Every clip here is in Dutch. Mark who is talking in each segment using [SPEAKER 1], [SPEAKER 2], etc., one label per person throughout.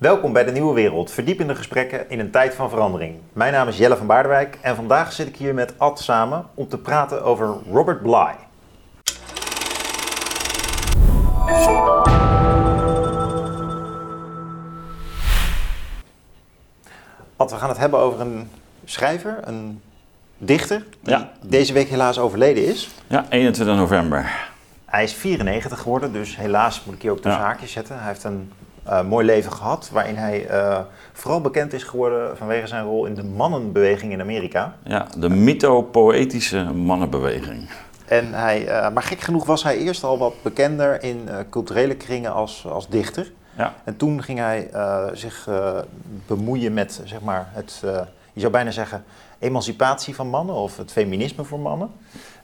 [SPEAKER 1] Welkom bij de Nieuwe Wereld, verdiepende gesprekken in een tijd van verandering. Mijn naam is Jelle van Baardewijk en vandaag zit ik hier met Ad samen om te praten over Robert Bly. Ad, we gaan het hebben over een schrijver, een dichter, die
[SPEAKER 2] Ja.
[SPEAKER 1] deze week helaas overleden is.
[SPEAKER 2] Ja, 21 november.
[SPEAKER 1] Hij is 94 geworden, dus helaas moet ik hier ook de
[SPEAKER 2] Ja.
[SPEAKER 1] zaakjes zetten. Hij heeft een eh, mooi leven gehad, waarin hij eh, vooral bekend is geworden vanwege zijn rol in de mannenbeweging in Amerika.
[SPEAKER 2] Ja, de mythopoëtische mannenbeweging.
[SPEAKER 1] En hij, eh, maar gek genoeg was hij eerst al wat bekender in eh, culturele kringen als, als dichter.
[SPEAKER 2] Ja,
[SPEAKER 1] En toen ging hij eh, zich bemoeien met, zeg maar, het, eh, je zou bijna zeggen, emancipatie van mannen of het feminisme voor mannen.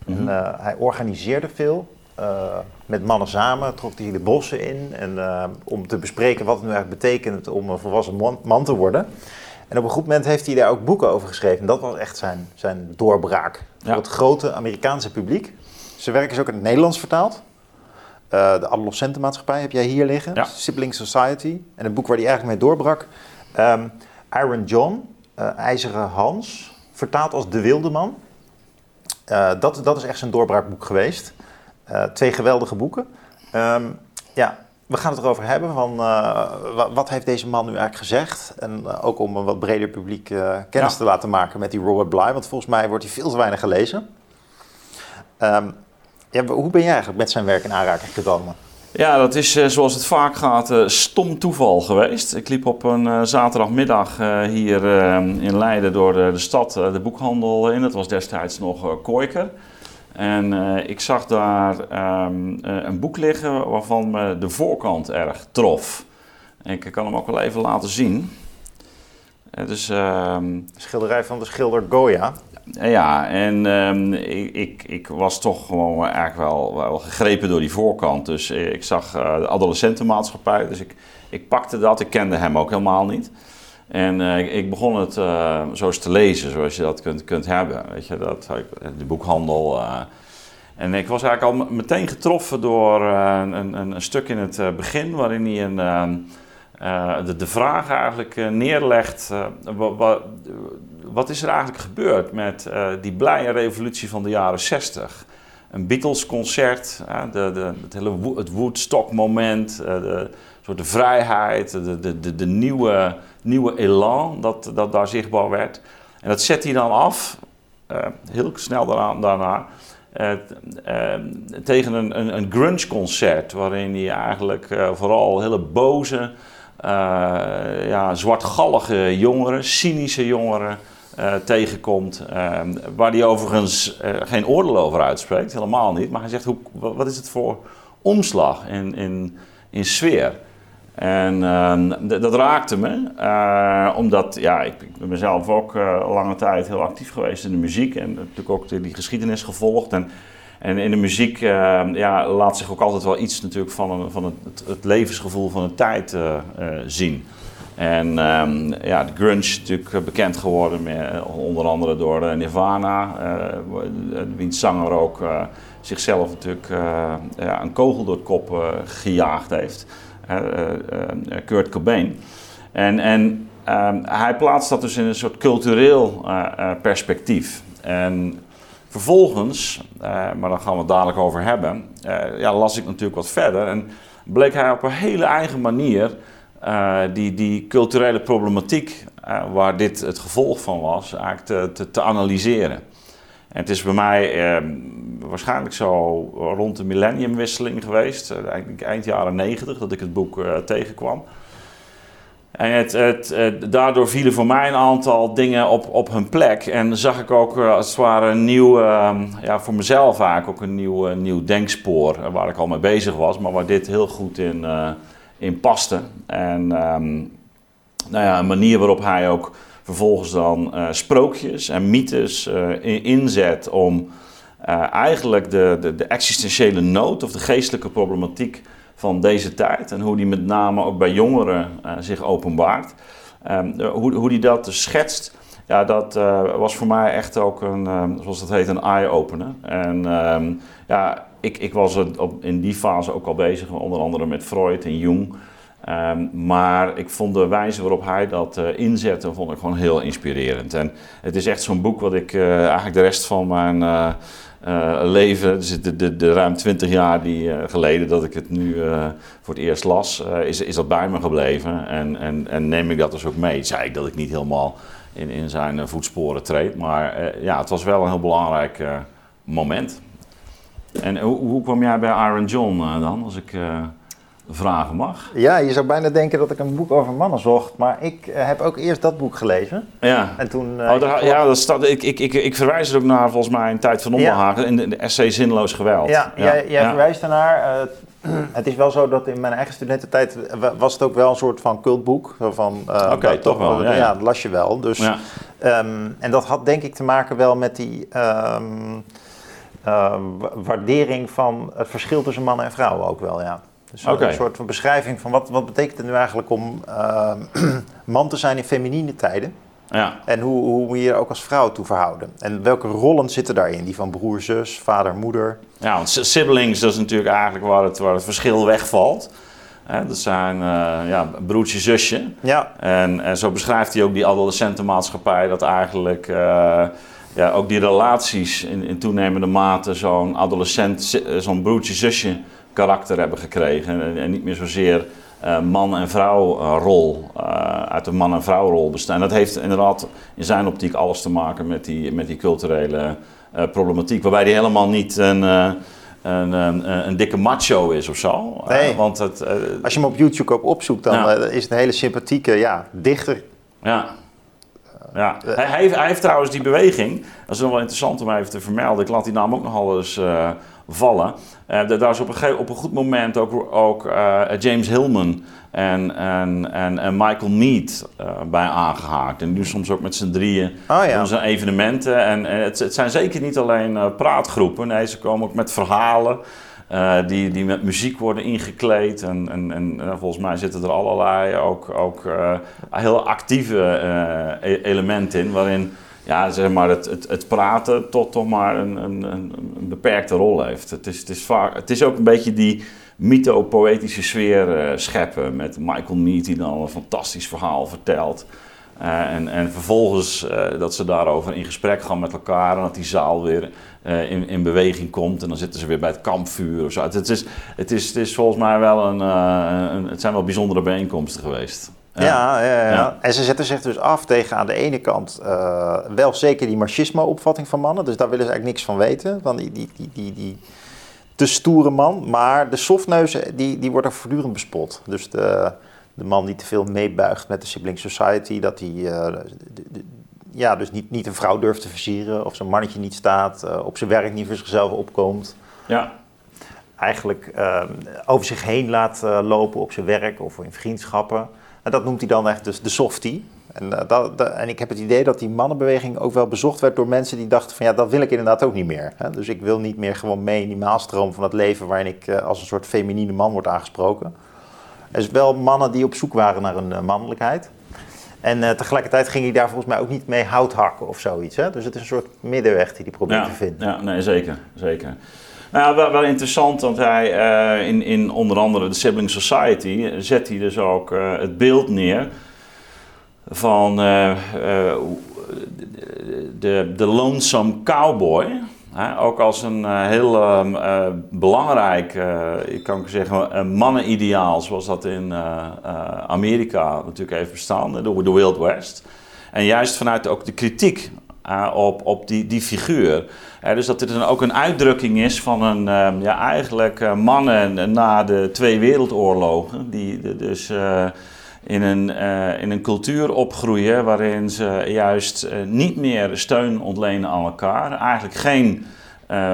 [SPEAKER 2] Mhm.
[SPEAKER 1] En, eh, hij organiseerde veel. Eh, met mannen samen trok hij de bossen in en, eh, om te bespreken wat het nu eigenlijk betekent om een volwassen man, man te worden. En op een goed moment heeft hij daar ook boeken over geschreven. En dat was echt zijn, zijn doorbraak voor
[SPEAKER 2] Ja.
[SPEAKER 1] het grote Amerikaanse publiek. Zijn werk is ook in het Nederlands vertaald. Eh, de Adolescentenmaatschappij heb jij hier liggen.
[SPEAKER 2] Ja.
[SPEAKER 1] Sibling Society. En het boek waar hij eigenlijk mee doorbrak. ehm, Iron John, IJzeren Hans, vertaald als De Wilde Man. Dat, dat is echt zijn doorbraakboek geweest. Eh, twee geweldige boeken. Ehm, ja, we gaan het erover hebben. Van, eh, wa- wat heeft deze man nu eigenlijk gezegd? En eh, ook om een wat breder publiek kennis
[SPEAKER 2] Ja.
[SPEAKER 1] te laten maken met die Robert Bly. Want volgens mij wordt hij veel te weinig gelezen. Ehm, ja, hoe ben jij eigenlijk met zijn werk in aanraking gekomen?
[SPEAKER 2] ja dat is zoals het vaak gaat stom toeval geweest. Ik liep op een zaterdagmiddag hier in Leiden door de, stad de boekhandel in. Het was destijds nog Kooiker. En eh, ik zag daar ehm, eh, een boek liggen waarvan me de voorkant erg trof. Ik kan hem ook wel even laten zien. Het is... ehm,
[SPEAKER 1] Schilderij van de schilder Goya.
[SPEAKER 2] Ja, en ehm, ik, ik, ik was toch gewoon eigenlijk wel, wel gegrepen door die voorkant. Dus eh, ik zag eh, de adolescentenmaatschappij, dus ik, ik pakte dat. Ik kende hem ook helemaal niet. En eh, ik- begon het eh, zo eens te lezen, zoals je dat kunt, kunt hebben. Weet je, dat, de boekhandel. eh. en ik was eigenlijk al meteen getroffen door eh, een, een, een stuk in het eh, begin, waarin hij een... ehm, eh, de, de vraag eigenlijk eh, neerlegt: eh, wa- wa- wat is er eigenlijk gebeurd met eh, die blije revolutie van de jaren 60? Een Beatles-concert, eh, de, de, het hele het Woodstock-moment, eh, soort de vrijheid, de, de, de, de nieuwe, nieuwe elan dat, dat daar zichtbaar werd. En dat zet hij dan af, eh, heel snel daarna, daarna eh, eh, tegen een, een, een grunge-concert, waarin hij eigenlijk vooral hele boze, ja, zwartgallige jongeren, cynische jongeren tegenkomt. waar hij overigens geen oordeel over uitspreekt, helemaal niet. Maar hij zegt, hoe, wa- wat is het voor omslag in, in, in sfeer? En ehm, dat raakte me, eh, omdat ja, ik, ben mezelf ook eh, lange tijd heel actief geweest in de muziek en natuurlijk ook die, geschiedenis gevolgd. En, en in de muziek eh, ja, laat zich ook altijd wel iets natuurlijk van, een, van het, het levensgevoel van de tijd eh, zien. En ehm, ja, de grunge is natuurlijk bekend geworden, met, onder andere door Nirvana, wiens zanger ook zichzelf natuurlijk ja, een kogel door het kop gejaagd heeft. Eh, eh, Kurt Cobain. En, en ehm, hij plaatst dat dus in een soort cultureel eh, perspectief. En vervolgens, maar daar gaan we het dadelijk over hebben, ja, las ik natuurlijk wat verder. En bleek hij op een hele eigen manier die, die culturele problematiek, waar dit het gevolg van was, eigenlijk te, te, analyseren. En het is bij mij eh, waarschijnlijk zo rond de millenniumwisseling geweest, eh, eigenlijk eind jaren negentig, dat ik het boek eh, tegenkwam. En het, het, het- daardoor vielen voor mij een aantal dingen op, op hun plek. En zag ik ook eh, als het ware een nieuw, eh, ja, voor mezelf vaak ook een nieuw, eh, nieuw denkspoor. eh, waar ik al mee bezig was, maar waar dit heel goed in, eh, in paste. En ehm, nou ja, een manier waarop hij ook vervolgens dan eh, sprookjes en mythes eh, in- inzet om eh, eigenlijk de, de, de existentiële nood of de geestelijke problematiek van deze tijd en hoe die met name ook bij jongeren eh, zich openbaart. Ehm, eh, hoe, hoe die dat dus schetst, ja, dat was voor mij echt ook een, ehm, zoals dat heet, een eye-opener. En ehm, ja, ik, ik was op, in die fase ook al bezig, onder andere met Freud en Jung. Maar ik vond de wijze waarop hij dat inzette, vond ik gewoon heel inspirerend. En het is echt zo'n boek wat ik eigenlijk de rest van mijn uh, leven, dus de, de, de, ruim twintig jaar die, geleden dat ik het nu voor het eerst las, is, is dat bij me gebleven. En, en, en neem ik dat dus ook mee. Zei ik dat ik niet helemaal in, in zijn voetsporen treed, maar ja, het was wel een heel belangrijk moment. En hoe, hoe kwam jij bij Iron John dan, als ik vragen mag.
[SPEAKER 1] Ja, je zou bijna denken dat ik een boek over mannen zocht, maar ik uh, heb ook eerst dat boek gelezen.
[SPEAKER 2] Ja.
[SPEAKER 1] En toen.
[SPEAKER 2] Uh, oh, daar, ja, dat staat, ik, ik, ik, ik verwijs er ook naar volgens mij in Tijd van Onderhagen ja. in de, de essay Zinloos Geweld.
[SPEAKER 1] Ja, ja. jij, jij ja. verwijst daarnaar. Uh, het is wel zo dat in mijn eigen studententijd was het ook wel een soort van cultboek. Van,
[SPEAKER 2] Oké, okay, toch wel.
[SPEAKER 1] Ja, ja, dat las je wel. Dus, um, en dat had denk ik te maken wel met die. Um, waardering van het verschil tussen mannen en vrouwen ook wel, ja. Dus okay. een soort van beschrijving van wat, wat betekent het nu eigenlijk om uh, man te zijn in feminine tijden.
[SPEAKER 2] Ja.
[SPEAKER 1] En hoe, hoe moet je je ook als vrouw toe verhouden? En welke rollen zitten daarin? Die van broer, zus, vader, moeder?
[SPEAKER 2] Ja, want siblings, dat is natuurlijk eigenlijk waar het, waar het verschil wegvalt. He, dat zijn uh, ja, broertje, zusje.
[SPEAKER 1] Ja.
[SPEAKER 2] En, en zo beschrijft hij ook die adolescentenmaatschappij... dat eigenlijk uh, ja, ook die relaties in, in toenemende mate... zo'n adolescent, zo'n broertje, zusje karakter hebben gekregen. En, en niet meer zozeer uh, man- en vrouwrol, uh, uh, uit de man- en vrouwrol bestaan. Dat heeft inderdaad in zijn optiek alles te maken met die, met die culturele uh, problematiek. Waarbij die helemaal niet een, een, een, een, dikke macho is of zo.
[SPEAKER 1] Nee.
[SPEAKER 2] want het,
[SPEAKER 1] Als je hem op YouTube ook opzoekt, dan ja. is het een hele sympathieke ja, dichter.
[SPEAKER 2] Ja. Ja. Hij, hij, heeft, hij heeft trouwens die beweging, dat is nog wel interessant om even te vermelden. Ik laat die naam ook nogal eens vallen. Uh, daar is op een, op een goed moment ook, ook uh, James Hillman en, en, en, en Michael Mead uh, bij aangehaakt. En nu soms ook met z'n drieën
[SPEAKER 1] oh, ja.
[SPEAKER 2] doen ze evenementen. En, en het, het, zijn zeker niet alleen praatgroepen. Nee, ze komen ook met verhalen. die, die met muziek worden ingekleed. En, en, en volgens mij zitten er allerlei ook, ook heel actieve e-, elementen in. Waarin ja, zeg maar het, het, het praten tot toch maar een, een, een, beperkte rol heeft. Het is, het, is vaak, het is ook een beetje die mytho-poëtische sfeer uh, scheppen met Michael Mead die dan een fantastisch verhaal vertelt. Uh, en, en vervolgens uh, dat ze daarover in gesprek gaan met elkaar en dat die zaal weer in, in beweging komt en dan zitten ze weer bij het kampvuur of zo. Het, het, is, het, is, het is volgens mij wel een, een, het zijn wel bijzondere bijeenkomsten geweest.
[SPEAKER 1] Ja. Ja, ja, en ze zetten zich dus af tegen aan de ene kant uh, wel zeker die machismo-opvatting van mannen. Dus daar willen ze eigenlijk niks van weten. Van die, die, die, die, die te stoere man. Maar de softneuzen, die, die wordt er voortdurend bespot. Dus de, de man die te veel meebuigt met de sibling society. Dat hij uh, ja, dus niet, niet een vrouw durft te versieren. Of zijn mannetje niet staat. Uh, op zijn werk niet voor zichzelf opkomt.
[SPEAKER 2] Ja.
[SPEAKER 1] Eigenlijk over zich heen laat lopen op zijn werk of in vriendschappen. En dat noemt hij dan echt dus de softie. En, uh, dat, dat, en ik heb het idee dat die mannenbeweging ook wel bezocht werd door mensen die dachten van ja, dat wil ik inderdaad ook niet meer. Hè? Dus ik wil niet meer gewoon mee in die maalstroom van het leven waarin ik uh, als een soort feminine man word aangesproken. Er is wel mannen die op zoek waren naar een uh, mannelijkheid. En tegelijkertijd ging hij daar volgens mij ook niet mee hout hakken of zoiets. Hè? Dus het is een soort middenweg die hij probeert
[SPEAKER 2] ja,
[SPEAKER 1] te vinden.
[SPEAKER 2] Ja, nee, zeker. zeker. Nou, wel, wel interessant, want hij uh, in, in onder andere de Sibling Society zet hij dus ook uh, het beeld neer van uh, de, de lonesome cowboy. Ook als een heel belangrijk, ik kan zeggen, een mannenideaal zoals dat in Amerika natuurlijk heeft bestaan, de, de Wild West. En juist vanuit ook de kritiek op, op die, die figuur. dus dat dit dan ook een uitdrukking is van een, uh, ja, eigenlijk uh, mannen na de twee wereldoorlogen, die dus in, een, in een cultuur opgroeien waarin ze juist niet meer steun ontlenen aan elkaar, eigenlijk geen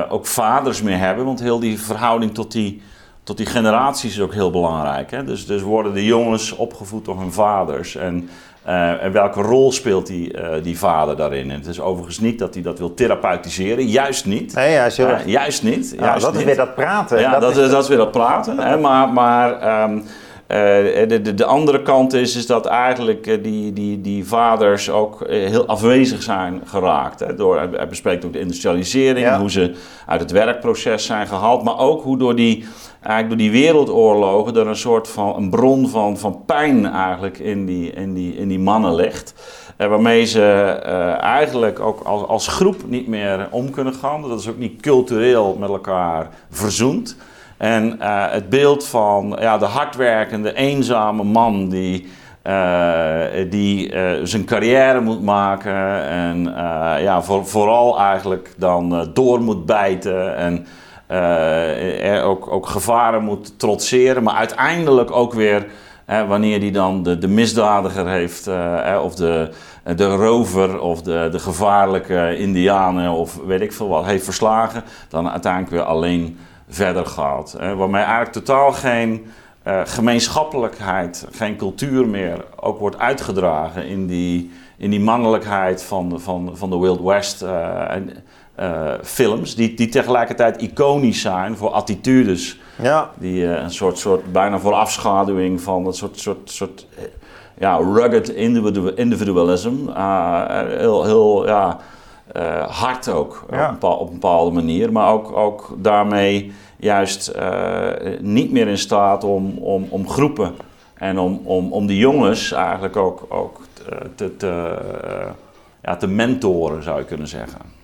[SPEAKER 2] ook vaders meer hebben, want heel die verhouding tot die, tot die generaties is ook heel belangrijk. Hè? Dus, dus worden de jongens opgevoed door hun vaders en uh, en welke rol speelt die, uh, die vader daarin? En het is overigens niet dat hij dat wil therapeutiseren, juist niet.
[SPEAKER 1] Nee, ja, uh,
[SPEAKER 2] juist niet.
[SPEAKER 1] Nou, dat
[SPEAKER 2] niet.
[SPEAKER 1] is weer dat praten.
[SPEAKER 2] Ja, dat, dat, is, dat is weer dat praten. Hè? Maar, maar um, de, de, de, andere kant is, is dat eigenlijk die, die, die vaders ook heel afwezig zijn geraakt. Hè, door, hij bespreekt ook de industrialisering, hoe ze uit het werkproces zijn gehaald, maar ook hoe door die, eigenlijk door die wereldoorlogen er een soort van een bron van, van pijn eigenlijk in die, in die, in die mannen ligt. Waarmee ze eigenlijk ook als, als groep niet meer om kunnen gaan. Dat is ook niet cultureel met elkaar verzoend. En uh, het beeld van ja, de hardwerkende, eenzame man die, die zijn carrière moet maken en ja, voor, vooral eigenlijk dan door moet bijten en ook, ook gevaren moet trotseren, maar uiteindelijk ook weer wanneer hij dan de, de misdadiger heeft, of de, de rover of de, de gevaarlijke indianen of weet ik veel wat, heeft verslagen, dan uiteindelijk weer alleen verder gaat. Hè, waarmee eigenlijk totaal geen uh, gemeenschappelijkheid, geen cultuur meer ook wordt uitgedragen in die, in die mannelijkheid van, van, van de Wild West. Uh, uh, films, die, die tegelijkertijd iconisch zijn voor attitudes. Ja. Die een soort, soort bijna voor afschaduwing van een soort, soort, soort ja, rugged individualism. Uh, heel, heel ja, hard ook ja. op, op, een bepaalde manier, maar ook, ook daarmee juist niet meer in staat om, om, om groepen en om, om, om die jongens eigenlijk ook, ook te, te, ja, te mentoren, zou je kunnen zeggen.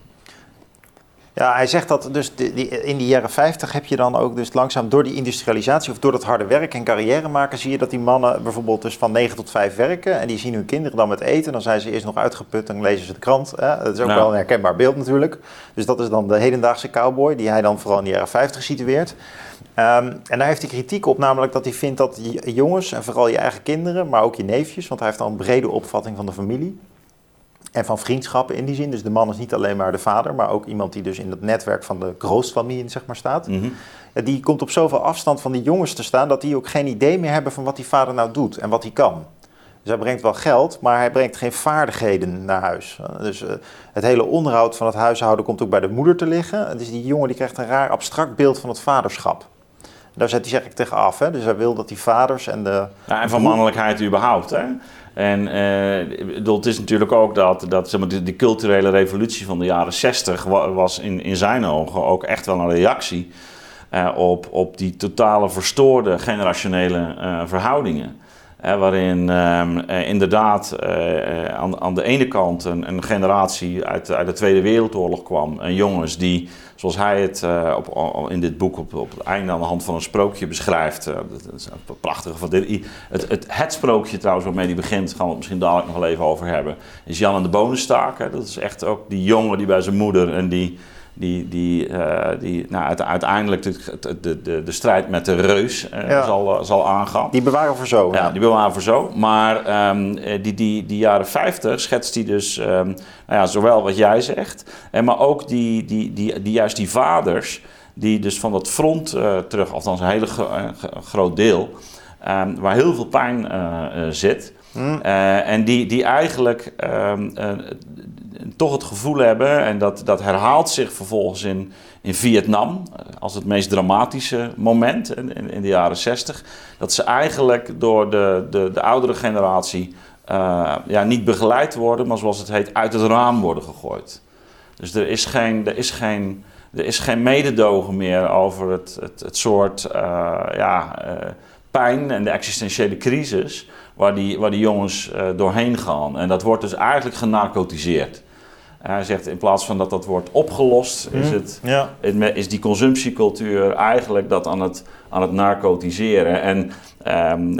[SPEAKER 1] Ja, hij zegt dat dus die, in die jaren 50 heb je dan ook dus langzaam door die industrialisatie of door dat harde werk en carrière maken, zie je dat die mannen bijvoorbeeld dus van 9 tot 5 werken en die zien hun kinderen dan met eten. Dan zijn ze eerst nog uitgeput en lezen ze de krant. Hè? Dat is ook wel een herkenbaar beeld natuurlijk. Dus dat is dan de hedendaagse cowboy die hij dan vooral in de jaren 50 situeert. Um, en daar heeft hij kritiek op, namelijk dat hij vindt dat jongens, en vooral je eigen kinderen, maar ook je neefjes, want hij heeft dan een brede opvatting van de familie, en van vriendschappen in die zin. Dus de man is niet alleen maar de vader, maar ook iemand die dus in het netwerk van de grootfamilie zeg maar, staat. Mm Die komt op zoveel afstand van die jongens te staan dat die ook geen idee meer hebben van wat die vader nou doet en wat hij kan. Dus hij brengt wel geld, maar hij brengt geen vaardigheden naar huis. Dus uh, het hele onderhoud van het huishouden komt ook bij de moeder te liggen. Dus die jongen die krijgt een raar abstract beeld van het vaderschap. Daar zet hij zeg ik tegen af. Hè? Dus hij wil dat die vaders en de...
[SPEAKER 2] Ja, en van mannelijkheid überhaupt. Hè? En uh, het is natuurlijk ook dat, dat zeg maar, die, culturele revolutie van de jaren 60 was in, in zijn ogen ook echt wel een reactie uh, op, op die totale verstoorde generationele uh, verhoudingen. Waarin ehm, inderdaad aan, aan de ene kant een, een generatie uit, uit de Tweede Wereldoorlog kwam. En jongens die zoals hij het op, in dit boek op, op het einde aan de hand van een sprookje beschrijft. Een prachtige van dit. Het, het, het sprookje trouwens waarmee hij begint, gaan we het misschien dadelijk nog wel even over hebben, is Jan en de Bonenstaak. Dat is echt ook die jongen die bij zijn moeder en die die, die, uh, die nou, uiteindelijk de, de, de, de, strijd met de reus uh, zal, zal aangaan.
[SPEAKER 1] Die bewaren voor zo.
[SPEAKER 2] Ja, die bewaren voor zo. Maar um, die, die, die jaren 50 schetst hij dus um, nou ja, zowel wat jij zegt, en maar ook die, die, die, die, juist die vaders die dus van dat front uh, terug, althans een hele gro groot deel, um, waar heel veel pijn zit. Mm. en die, die eigenlijk toch het gevoel hebben, en dat, dat herhaalt zich vervolgens in, in Vietnam eh, als het meest dramatische moment in, in de jaren 60, dat ze eigenlijk door de, de, de oudere generatie uh, ja, niet begeleid worden, maar zoals het heet, uit het raam worden gegooid. Dus er is geen, er is geen, er is geen mededogen meer over het, het, het soort uh, ja, uh, pijn en de existentiële crisis waar die, waar die jongens doorheen gaan. En dat wordt dus eigenlijk genarcotiseerd. Hij zegt in plaats van dat dat wordt opgelost, is, mhm. het, ja. is die consumptiecultuur eigenlijk dat aan het, aan het narcotiseren. En um,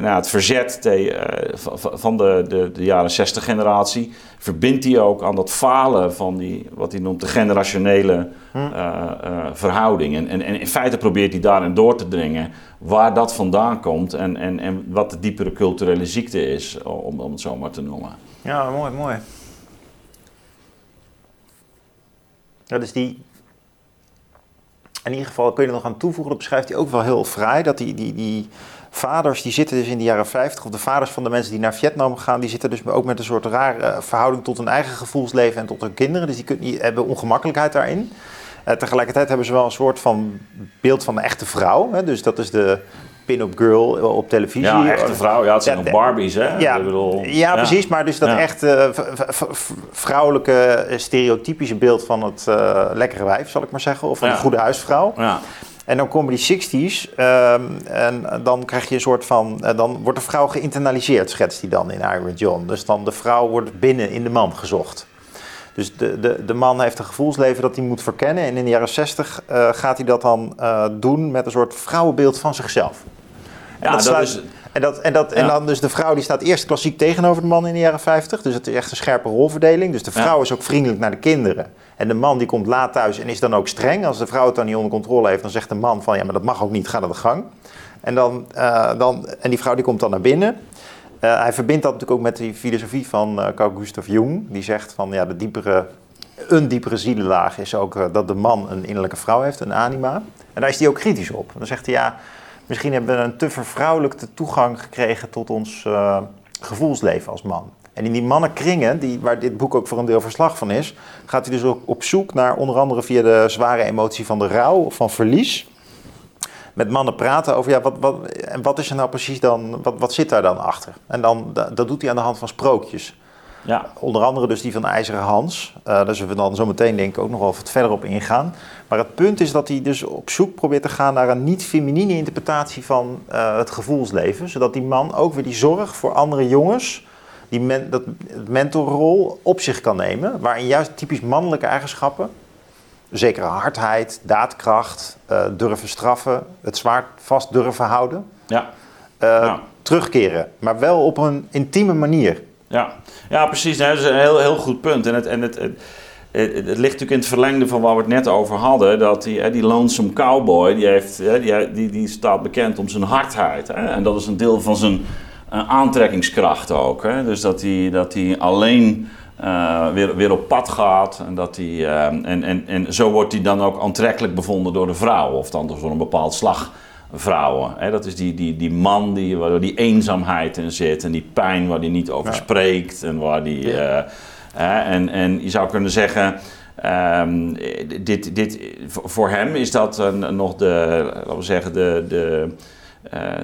[SPEAKER 2] nou, het verzet te, uh, van de, de, de, jaren 60 generatie verbindt hij ook aan dat falen van die, wat hij noemt de generationele uh, verhouding. En, en, en, in feite probeert hij daarin door te dringen waar dat vandaan komt en, en, en wat de diepere culturele ziekte is, om, om het zo maar te noemen.
[SPEAKER 1] Ja, mooi, mooi. Ja, dus die. In ieder geval kun je er nog aan toevoegen, dat beschrijft hij ook wel heel fraai. Dat die, die, die vaders, die zitten dus in de jaren 50, of de vaders van de mensen die naar Vietnam gaan, die zitten dus ook met een soort rare verhouding tot hun eigen gevoelsleven en tot hun kinderen. Dus die, kunnen, die hebben ongemakkelijkheid daarin. Uh, tegelijkertijd hebben ze wel een soort van beeld van een echte vrouw. Hè? Dus dat is de, pin-up girl op televisie.
[SPEAKER 2] Ja, echte vrouw. Ja, het zijn nog Barbies, hè?
[SPEAKER 1] Ja,
[SPEAKER 2] bedoel,
[SPEAKER 1] ja, precies. Maar dus dat echt eh, vrouwelijke eh, stereotypische beeld van het eh, lekkere wijf, zal ik maar zeggen. Of van de goede huisvrouw.
[SPEAKER 2] Ja,
[SPEAKER 1] En dan komen die 60s ehm, en dan krijg je een soort van... eh, dan wordt de vrouw geïnternaliseerd, schetst hij dan in Iron John. Dus dan de vrouw wordt binnen in de man gezocht. Dus de, de, de man heeft een gevoelsleven dat hij moet verkennen. En in de jaren 60 eh, gaat hij dat dan eh, doen met een soort vrouwenbeeld van zichzelf. En
[SPEAKER 2] Ja, dat
[SPEAKER 1] sluit-
[SPEAKER 2] is-
[SPEAKER 1] En, dat, en, dat, en dan dus de vrouw die staat eerst klassiek tegenover de man in de jaren 50. Dus het is echt een scherpe rolverdeling. Dus de
[SPEAKER 2] Ja.
[SPEAKER 1] vrouw is ook vriendelijk naar de kinderen. En de man die komt laat thuis en is dan ook streng. Als de vrouw het dan niet onder controle heeft, dan zegt de man van ja, maar dat mag ook niet, ga naar de gang. En, dan, eh, dan, en die vrouw die komt dan naar binnen. Eh, hij verbindt dat natuurlijk ook met die filosofie van eh, Carl Gustav Jung. Die zegt van ja, de diepere, een diepere zielenlaag is ook dat de man een innerlijke vrouw heeft, een anima. En daar is hij ook kritisch op. Dan zegt hij ja, misschien hebben we een te vervrouwelijkte toegang gekregen tot ons eh, gevoelsleven als man. En in die mannenkringen, die, waar dit boek ook voor een deel verslag van is, gaat hij dus ook op zoek naar onder andere via de zware emotie van de rouw of van verlies. Met mannen praten over ja, wat, wat, en wat is er nou precies dan, wat, wat zit daar dan achter? En dan, dat dat doet hij aan de hand van sprookjes.
[SPEAKER 2] Ja.
[SPEAKER 1] Onder andere dus die van IJzeren Hans. Eh, daar zullen we dan zo meteen denk ik ook nog wel wat verder op ingaan. Maar het punt is dat hij dus op zoek probeert te gaan naar een niet-feminine interpretatie van eh, het gevoelsleven. Zodat die man ook weer die zorg voor andere jongens, die men, dat mentorrol op zich kan nemen. Waarin juist typisch mannelijke eigenschappen, zekere hardheid, daadkracht, eh, durven straffen, het zwaard vast durven houden,
[SPEAKER 2] ja. Ja.
[SPEAKER 1] terugkeren. Maar wel op een intieme manier.
[SPEAKER 2] Ja, ja precies. Dat is een heel, heel goed punt. En het, en het, het, ligt natuurlijk in het verlengde van waar we het net over hadden. Dat die, die lonesome cowboy, die, heeft, die, die, die staat bekend om zijn hardheid. Hè? En dat is een deel van zijn eh, aantrekkingskracht ook. Hè? Dus dat hij, dat hij alleen eh, weer, weer op pad gaat. En, dat hij, eh, en, en, en zo wordt hij dan ook aantrekkelijk bevonden door de vrouw. Of dan door een bepaald slag vrouwen. Hè? Dat is die, die, die man die, waar die eenzaamheid in zit en die pijn waar hij niet over
[SPEAKER 1] Ja.
[SPEAKER 2] spreekt. En, waar die,
[SPEAKER 1] Ja.
[SPEAKER 2] eh, hè? en, en je zou kunnen zeggen, ehm, dit, dit, voor hem is dat een, nog de, laten we zeggen, de, de,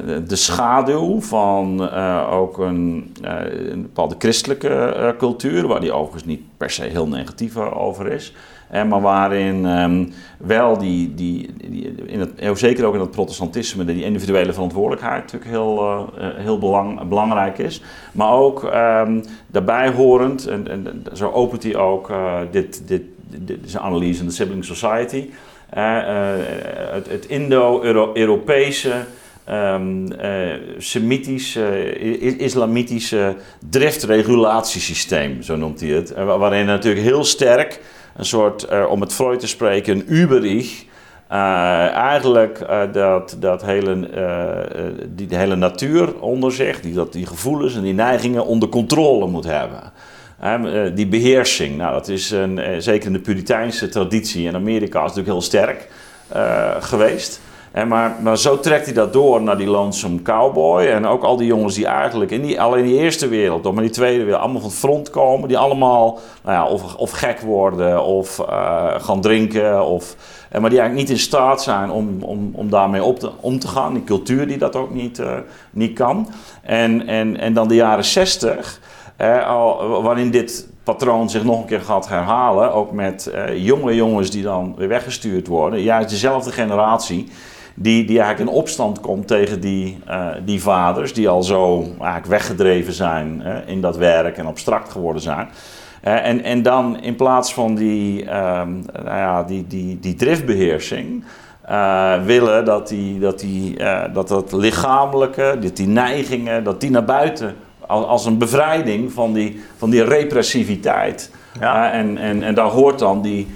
[SPEAKER 2] de, de schaduw van eh, ook een, eh, een bepaalde christelijke eh, cultuur, waar die overigens niet per se heel negatief over is. Eh, maar waarin ehm, wel die, die, die in het, zeker ook in het protestantisme, die individuele verantwoordelijkheid natuurlijk heel, eh, eh, heel belang, belangrijk is. Maar ook ehm, daarbij horend, en, en zo opent hij ook eh, dit, dit, dit, zijn analyse in de Sibling Society, eh, eh, het, het Indo-Europese. Ehm, eh, Semitische, i- islamitische driftregulatiesysteem, zo noemt hij het. Eh, wa- waarin natuurlijk heel sterk een soort, eh, om het Freud te spreken, een uberig. eh, eigenlijk eh, dat, dat hele, eh, eh, die de hele natuur onder zich, die, dat die gevoelens en die neigingen onder controle moet hebben. Hè, eh, die beheersing, nou, dat is een, eh, zeker in de Puriteinse traditie in Amerika is natuurlijk heel sterk eh, geweest. En maar, maar zo trekt hij dat door naar die Lonesome Cowboy. En ook al die jongens die eigenlijk in die, al in die eerste wereld, in die tweede wereld, allemaal van het front komen. Die allemaal nou ja, of, of gek worden, of eh, gaan drinken. Of, eh, maar die eigenlijk niet in staat zijn om, om, om daarmee te, om te gaan. Die cultuur die dat ook niet, eh, niet kan. En, en, en dan de jaren zestig. Al, waarin dit patroon zich nog een keer gaat herhalen. Ook met jonge jongens die dan weer weggestuurd worden. Juist dezelfde generatie die, die eigenlijk in opstand komt tegen die, eh, die vaders. Die al zo eigenlijk weggedreven zijn in dat werk en abstract geworden zijn. Eh, en, en dan in plaats van die, ehm, nou ja, die, die, die driftbeheersing... eh, willen dat, die, dat, die, dat dat lichamelijke, dat die neigingen, dat die naar buiten als, als een bevrijding van die, van die repressiviteit.
[SPEAKER 1] Ja.
[SPEAKER 2] En, en, en daar hoort dan die,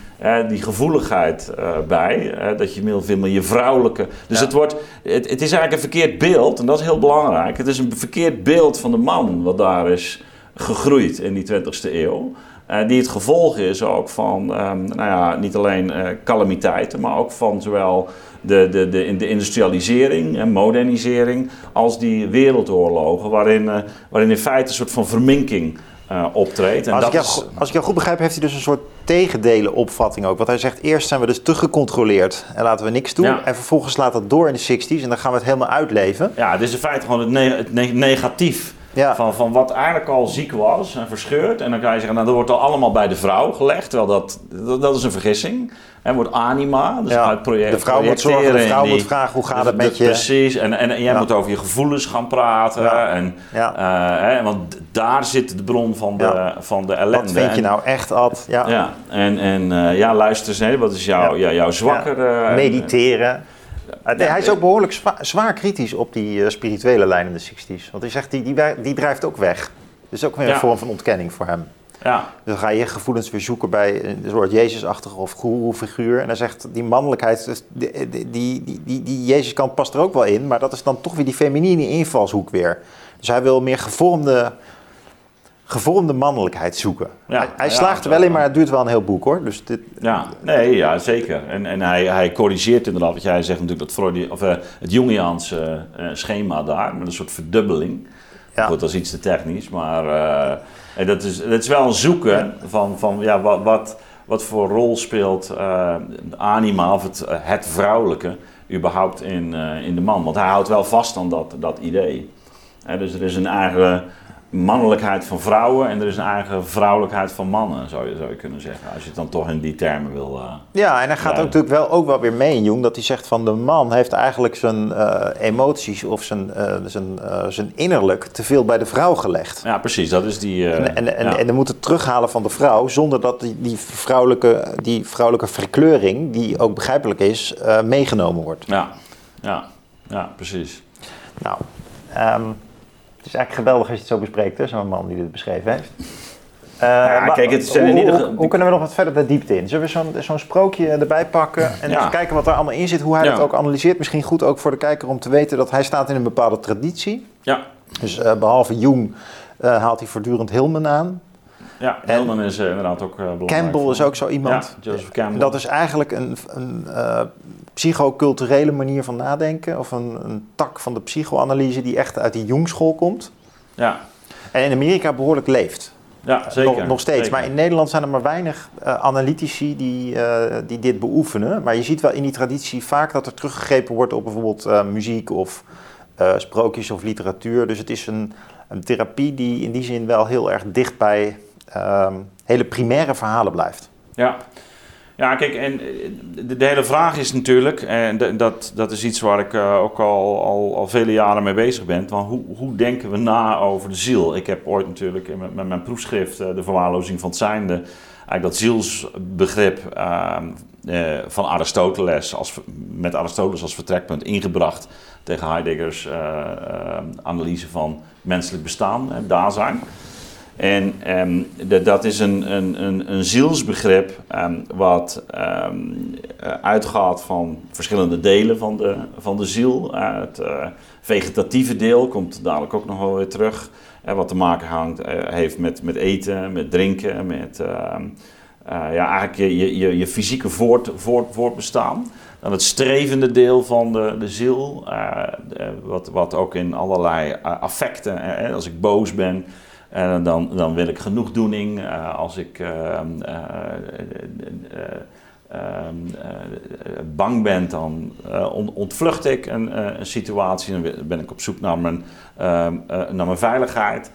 [SPEAKER 2] die gevoeligheid eh, bij. dat je veel, veel meer je vrouwelijke. Dus
[SPEAKER 1] Ja.
[SPEAKER 2] het, wordt, het, het is eigenlijk een verkeerd beeld, en dat is heel belangrijk. Het is een verkeerd beeld van de man wat daar is gegroeid in die 20e eeuw. Eh, die het gevolg is ook van, ehm, nou ja, niet alleen eh, calamiteiten, maar ook van zowel de, de, de, de industrialisering en modernisering als die wereldoorlogen, waarin, waarin in feite een soort van verminking optreedt.
[SPEAKER 1] En als, dat ik jou, als ik jou goed begrijp, heeft hij dus een soort tegendelen opvatting ook. Want hij zegt, eerst zijn we dus te gecontroleerd en laten we niks doen. En vervolgens laat dat door in de 60s en dan gaan we het helemaal uitleven.
[SPEAKER 2] Ja, het is in feite gewoon het, het negatief van, van wat eigenlijk al ziek was en verscheurd. En dan kan je zeggen, nou, dat wordt al allemaal bij de vrouw gelegd. Terwijl dat, dat, is een vergissing. Het wordt anima, dus
[SPEAKER 1] ja, project, de vrouw moet zorgen, de vrouw moet vragen hoe gaat het met je.
[SPEAKER 2] Precies, en, en, jij moet over je gevoelens gaan praten. En, uh, hè, want daar zit de bron van de, van de ellende.
[SPEAKER 1] Wat vind je nou echt, Ad?
[SPEAKER 2] Ja, ja. en, en uh, ja, luister eens, wat is jouw, ja. jouw zwakker...
[SPEAKER 1] Mediteren. Hij is ook behoorlijk zwaar, kritisch op die uh, spirituele lijn in de 60s. Want hij zegt, die, die, die drijft ook weg. Dus ook weer een vorm van ontkenning voor hem. Ja. Dus dan ga je je gevoelens weer zoeken bij een soort Jezusachtige of goeroe-figuur. En dan zegt die mannelijkheid, dus die, die, die, die, die Jezuskant past er ook wel in. Maar dat is dan toch weer die feminine invalshoek weer. Dus hij wil meer gevormde, gevormde mannelijkheid zoeken. Ja, hij, slaagt er wel in, maar het duurt wel een heel boek hoor. Dus dit...
[SPEAKER 2] Ja, nee, ja, zeker. En, en hij, hij corrigeert inderdaad wat jij zegt natuurlijk, dat Freud, of, uh, het Jungiaanse uh, schema daar, met een soort verdubbeling. Ja. Goed, dat is iets te technisch, maar... Uh, en dat is, dat is wel een zoeken van, van ja, wat, wat, wat voor rol speelt anima of het, het vrouwelijke überhaupt in, in de man. Want hij houdt wel vast aan dat, dat idee. dus er is een eigen mannelijkheid van vrouwen en er is een eigen vrouwelijkheid van mannen, zou je, zou je kunnen zeggen. Als je het dan toch in die termen wil. Uh,
[SPEAKER 1] ja, en hij gaat ook natuurlijk wel, ook wel weer mee in Jung, dat hij zegt van de man heeft eigenlijk zijn uh, emoties of zijn, uh, zijn, zijn innerlijk te veel bij de vrouw gelegd.
[SPEAKER 2] Ja, precies, dat is die.
[SPEAKER 1] en, en, en, en dan moet het terughalen van de vrouw zonder dat die, die, vrouwelijke, die vrouwelijke verkleuring, die ook begrijpelijk is, meegenomen wordt.
[SPEAKER 2] Ja, ja, ja, precies.
[SPEAKER 1] Nou, um, het is eigenlijk geweldig als je het zo bespreekt, zo'n man die dit beschreven heeft.
[SPEAKER 2] Uh, ja, kijk, het
[SPEAKER 1] hoe, ieder... hoe, hoe, kunnen we nog wat verder de diepte in? Zullen we zo'n zo'n sprookje erbij pakken en even kijken wat er allemaal in zit, hoe hij dat ook analyseert? Misschien goed ook voor de kijker om te weten dat hij staat in een bepaalde traditie.
[SPEAKER 2] Ja.
[SPEAKER 1] Dus uh, behalve Jung uh, haalt hij voortdurend Hillman aan.
[SPEAKER 2] Ja, Hillman is inderdaad ook belangrijk.
[SPEAKER 1] Campbell is ook zo iemand.
[SPEAKER 2] Ja, Joseph Campbell.
[SPEAKER 1] Dat is eigenlijk een, een psychoculturele manier van nadenken, of een, een, tak van de psychoanalyse die echt uit die Jungschool komt.
[SPEAKER 2] Ja.
[SPEAKER 1] En in Amerika behoorlijk leeft.
[SPEAKER 2] Ja, zeker.
[SPEAKER 1] Nog, nog steeds. Maar in Nederland zijn er maar weinig uh, analytici die, uh, die dit beoefenen. Maar je ziet wel in die traditie vaak dat er teruggegrepen wordt op bijvoorbeeld uh, muziek of sprookjes of literatuur. Dus het is een, een, therapie die in die zin wel heel erg dicht bij ehm, hele primaire verhalen blijft.
[SPEAKER 2] Ja, ja, kijk, en eh, de, hele vraag is natuurlijk, en dat, dat is iets waar ik uh, ook al, al, al vele jaren mee bezig ben, van hoe, hoe denken we na over de ziel? Ik heb ooit natuurlijk met, mijn proefschrift, uh, De Verwaarlozing van het Zijnde, eigenlijk dat zielsbegrip uh, van Aristoteles, als, met Aristoteles als vertrekpunt ingebracht tegen Heideggers analyse van menselijk bestaan en zijn. En um, dat is een, een, een, een zielsbegrip um, wat um, uitgaat van verschillende delen van de, van de ziel. Uh, het uh, vegetatieve deel komt dadelijk ook nog wel weer terug. Uh, wat te maken hangt, heeft met, met eten, met drinken, met ja, eigenlijk je, je, je fysieke voort, voort, voortbestaan. Dan het strevende deel van de, de ziel, wat, wat ook in allerlei affecten, als ik boos ben, en dan, dan wil ik genoegdoening. Uh, als ik uh, bang ben, dan ontvlucht ik een, een, situatie. Dan ben ik op zoek naar mijn, ehm, naar mijn veiligheid.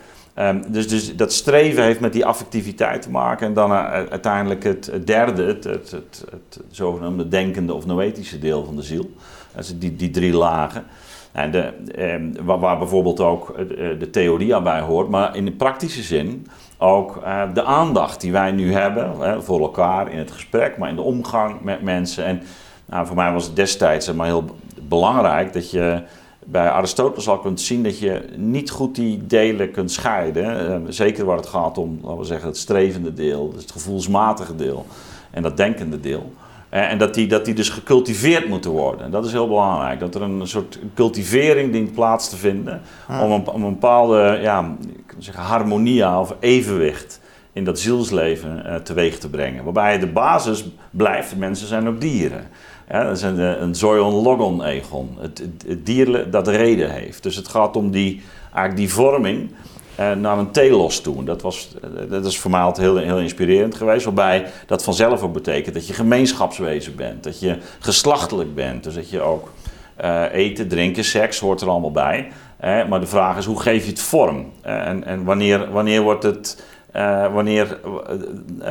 [SPEAKER 2] Dus, dus dat streven heeft met die affectiviteit te maken. En dan uiteindelijk het, derde, het, het, het, het, zogenaamde denkende of noetische deel van de ziel. Dus die, die drie lagen. En de, eh, waar, bijvoorbeeld ook eh, de theorie aan bij hoort, maar in de praktische zin ook eh, de aandacht die wij nu hebben eh, voor elkaar in het gesprek, maar in de omgang met mensen. En nou, voor mij was het destijds maar heel belangrijk dat je bij Aristoteles al kunt zien dat je niet goed die delen kunt scheiden. Eh, zeker waar het gaat om, laten we zeggen, het strevende deel, dus het gevoelsmatige deel en dat denkende deel. En dat die, dat die dus gecultiveerd moeten worden. En dat is heel belangrijk. Dat er een soort cultivering dient plaats te vinden. Ah. Om, een, om een bepaalde ja, zeggen, harmonie of evenwicht in dat zielsleven uh, teweeg te brengen. Waarbij de basis blijft, mensen zijn ook dieren. Ja, dat is een, een zoion logon egon. Het, het, dier dat reden heeft. Dus het gaat om die, eigenlijk die vorming naar een telos toe. Dat, was, dat is voor heel, heel inspirerend geweest. Waarbij dat vanzelf ook betekent dat je gemeenschapswezen bent. Dat je geslachtelijk bent. Dus dat je ook eten, drinken, seks hoort er allemaal bij. maar de vraag is, hoe geef je het vorm? en en wanneer, wanneer wordt het... wanneer,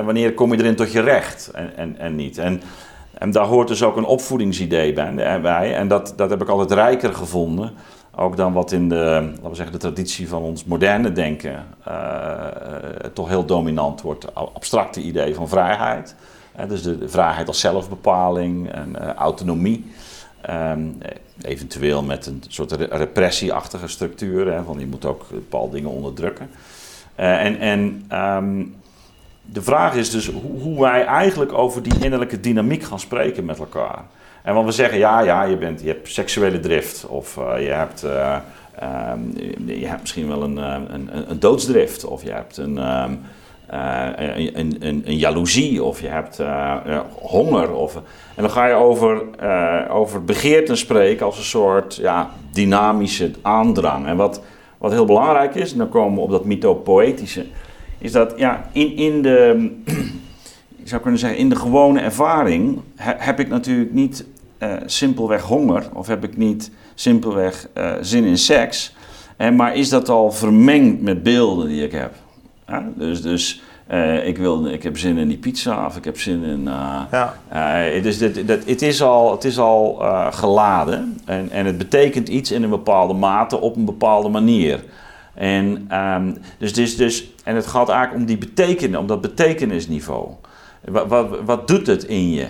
[SPEAKER 2] wanneer kom je erin tot je recht en, en, en niet? En en daar hoort dus ook een opvoedingsidee bij. En dat, dat heb ik altijd rijker gevonden. Ook dan wat in de, laten we zeggen, de traditie van ons moderne denken uh, toch heel dominant wordt. Abstracte idee van vrijheid. dus de, vrijheid als zelfbepaling en uh, autonomie. Um, eventueel met een soort repressieachtige structuur. Hè, van je moet ook bepaalde dingen onderdrukken. en en um, de vraag is dus hoe, hoe, wij eigenlijk over die innerlijke dynamiek gaan spreken met elkaar. En want we zeggen, ja, ja, je, bent, je hebt seksuele drift of uh, je, hebt, uh, je hebt misschien wel een, eh, een, een, doodsdrift of je hebt een, um, een, een, een, jaloezie of je hebt honger. Of, en dan ga je over, over begeerten spreken als een soort ja, dynamische aandrang. En wat, wat heel belangrijk is, en dan komen we op dat mythopoëtische is dat ja, in, in de, ik kunnen zeggen, in de gewone ervaring heb ik natuurlijk niet uh, simpelweg honger of heb ik niet simpelweg uh, zin in seks. En, maar is dat al vermengd met beelden die ik heb? Ja, dus dus uh, ik, wil, ik heb zin in die pizza of ik heb zin in. ja. dus dat, dat, het is al, het is al geladen en, en het betekent iets in een bepaalde mate op een bepaalde manier. En, um, dus, dus, dus, en het gaat eigenlijk om, die betekenis, om dat betekenisniveau. Wat, wat, wat doet het in je?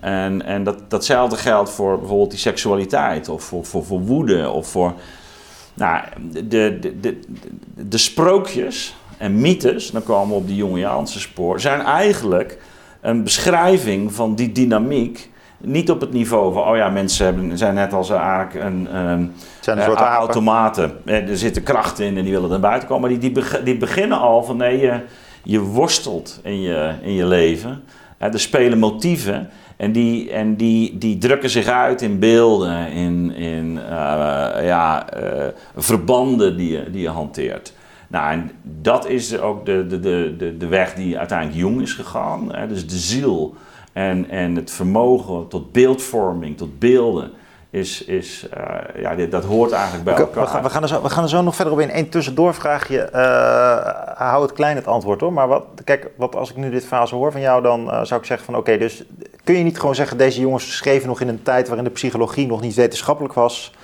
[SPEAKER 2] En, en dat, datzelfde geldt voor bijvoorbeeld die seksualiteit, of voor, voor, voor woede, of voor. Nou, de, de, de, de sprookjes en mythes, dan komen we op die Jungiaanse spoor, zijn eigenlijk een beschrijving van die dynamiek niet op het niveau van, oh ja, mensen hebben, zijn net als eigenlijk een, een, zijn een soort uh, automaten. Er zitten krachten in en die willen naar buiten komen. Maar die, die, die beginnen al van, nee, je, je worstelt in je, in je leven. Er spelen motieven en, die, en die, die drukken zich uit in beelden, in, in uh, ja, uh, verbanden die je, die je hanteert. Nou, en dat is ook de, de, de, de weg die uiteindelijk jong is gegaan. Hè? Dus de ziel en, en het vermogen tot beeldvorming, tot beelden, is, is, uh, ja, dat hoort eigenlijk bij elkaar.
[SPEAKER 1] We gaan, we, gaan er zo, we gaan er zo nog verder op in. Eén tussendoorvraagje. Uh, hou het klein het antwoord hoor. Maar wat, kijk, wat, als ik nu dit verhaal zo hoor van jou, dan uh, zou ik zeggen van oké, okay, dus kun je niet gewoon zeggen deze jongens schreven nog in een tijd waarin de psychologie nog niet wetenschappelijk was.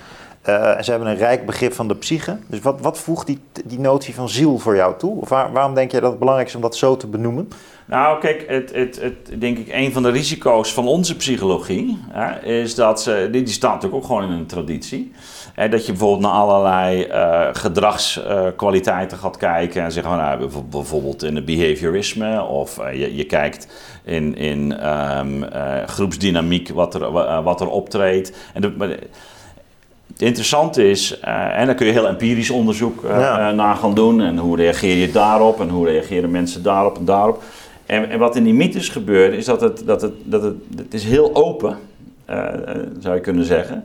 [SPEAKER 1] en ze hebben een rijk begrip van de psyche. Dus wat, wat voegt die, die notie van ziel voor jou toe? Of waar, waarom denk je dat het belangrijk is om dat zo te benoemen?
[SPEAKER 2] Nou, kijk, het, het, het, denk ik, een van de risico's van onze psychologie hè, is dat ze, die, die staat natuurlijk ook gewoon in een traditie. Hè, dat je bijvoorbeeld naar allerlei uh, gedragskwaliteiten uh, gaat kijken en zeggen, nou, bijvoorbeeld in het behaviorisme of uh, je, je kijkt in, in um, groepsdynamiek wat er, wat er optreedt. En de, het interessante is, uh, en daar kun je heel empirisch onderzoek uh, ja. naar gaan doen. En hoe reageer je daarop en hoe reageren mensen daarop en daarop. En, en wat in die mythes gebeurt, is dat het, dat het, dat het, het is heel open, uh, zou je kunnen zeggen.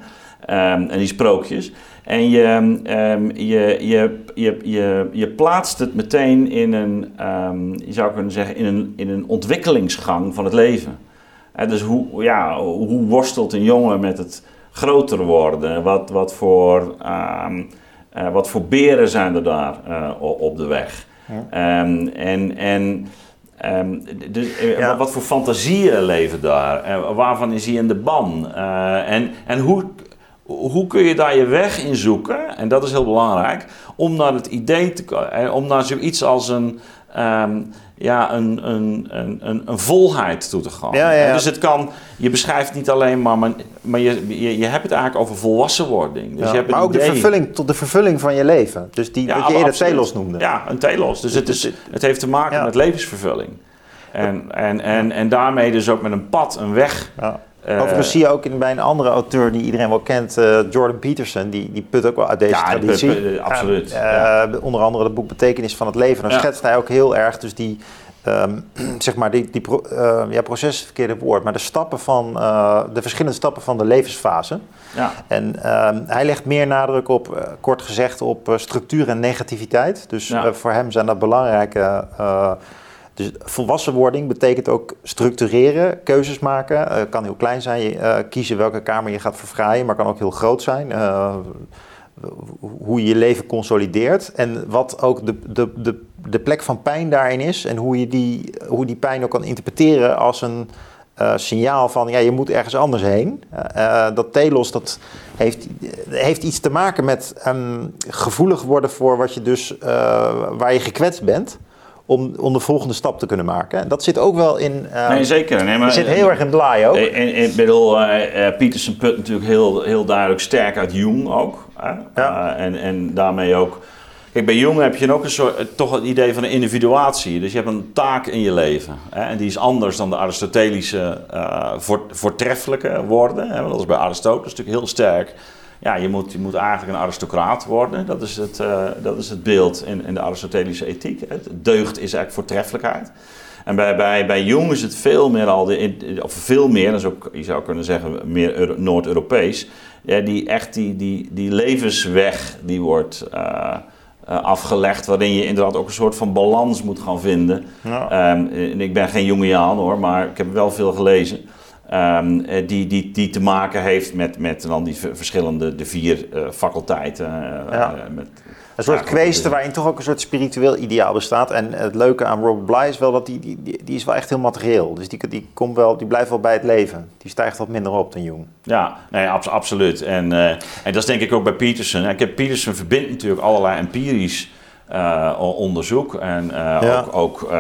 [SPEAKER 2] Um, en die sprookjes. En je, um, je, je, je, je, je plaatst het meteen in een, um, je zou kunnen zeggen, in een, in een ontwikkelingsgang van het leven. Uh, dus hoe, ja, hoe worstelt een jongen met het groter worden? Wat, wat, voor, uh, wat voor beren zijn er daar op de weg? Ja. en, en Um, dus, ja. Wat voor fantasieën leven daar? Uh, waarvan is hij in de ban? Uh, en en hoe, hoe kun je daar je weg in zoeken? En dat is heel belangrijk. Om naar het idee te komen. Om naar zoiets als een. Um, ja, een, een, een, een, volheid toe te gaan. Ja, ja, Dus het kan, je beschrijft niet alleen maar, maar, je, je, je hebt het eigenlijk over volwassenwording. Dus je hebt
[SPEAKER 1] maar ook de vervulling, tot de vervulling van je leven. Dus die, wat je eerder telos noemde.
[SPEAKER 2] Ja, een telos. Dus het, is, het heeft te maken met levensvervulling. En, en, en, en daarmee dus ook met een pad, een weg. Ja.
[SPEAKER 1] Uh, Overigens zie je ook in, bij een andere auteur die iedereen wel kent, uh, Jordan Peterson, die, die put ook wel uit deze ja, traditie.
[SPEAKER 2] absoluut.
[SPEAKER 1] Uh, ja. Onder andere het boek Betekenis van het Leven. Dan schetst hij ook heel erg dus die ehm, zeg maar, die, die pro, eh, ja, proces is het verkeerde woord, maar de stappen van, eh, de verschillende stappen van de levensfase.
[SPEAKER 2] Ja.
[SPEAKER 1] En ehm, hij legt meer nadruk op, eh, kort gezegd, op eh, structuur en negativiteit. Dus eh, voor hem zijn dat belangrijke. Dus volwassenwording betekent ook structureren, keuzes maken. Eh, kan heel klein zijn, eh, kiezen welke kamer je gaat verfraaien, maar kan ook heel groot zijn. Eh, hoe je je leven consolideert en wat ook de, de, de, de plek van pijn daarin is en hoe je die, hoe die pijn ook kan interpreteren als een signaal van ja, je moet ergens anders heen. Dat telos dat heeft, heeft iets te maken met ehm, gevoelig worden voor wat je dus, waar je gekwetst bent. Om, om de volgende stap te kunnen maken. En dat zit ook wel in. eh,
[SPEAKER 2] Nee, zeker. Nee, maar,
[SPEAKER 1] dat zit heel erg in Bly ook.
[SPEAKER 2] En, en, ik bedoel, eh, eh, Peterson put natuurlijk heel, heel duidelijk sterk uit Jung ook.
[SPEAKER 1] Ja.
[SPEAKER 2] Eh, en, en daarmee ook... Kijk, bij Jung heb je ook een soort, eh, toch het idee van een individuatie. Dus je hebt een taak in je leven. Hè? En die is anders dan de Aristotelische eh, voor, voortreffelijke woorden. Hè? Want dat is bij Aristoteles natuurlijk heel sterk. Ja, je moet, je moet eigenlijk een aristocraat worden. Dat is het, eh, dat is het beeld in, in de Aristotelische ethiek. hè. Deugd is eigenlijk voortreffelijkheid. En bij, bij, bij Jung is het veel meer al, de, in- of veel meer, dat is ook, je zou kunnen zeggen, meer Euro- Noord-Europees. Ja, die echt die, die, die levensweg die wordt eh, eh, afgelegd, waarin je inderdaad ook een soort van balans moet gaan vinden.
[SPEAKER 1] Ja.
[SPEAKER 2] Ehm, en ik ben geen Jungiaan hoor, maar ik heb wel veel gelezen. Ehm, eh, die, die, die te maken heeft met, met dan die verschillende, de vier eh, faculteiten. eh,
[SPEAKER 1] Ja.
[SPEAKER 2] met,
[SPEAKER 1] Een soort
[SPEAKER 2] Ja,
[SPEAKER 1] kweesten waarin toch ook een soort spiritueel ideaal bestaat. En het leuke aan Robert Bly is wel dat die, die, die, is wel echt heel materieel. Dus die, die, komt wel, die blijft wel bij het leven. Die stijgt wat minder op dan Jung.
[SPEAKER 2] Ja, nee, abs- absoluut. En, en dat is denk ik ook bij Peterson. Ik heb Peterson verbindt natuurlijk allerlei empirisch onderzoek. En
[SPEAKER 1] Ja.
[SPEAKER 2] ook, ook,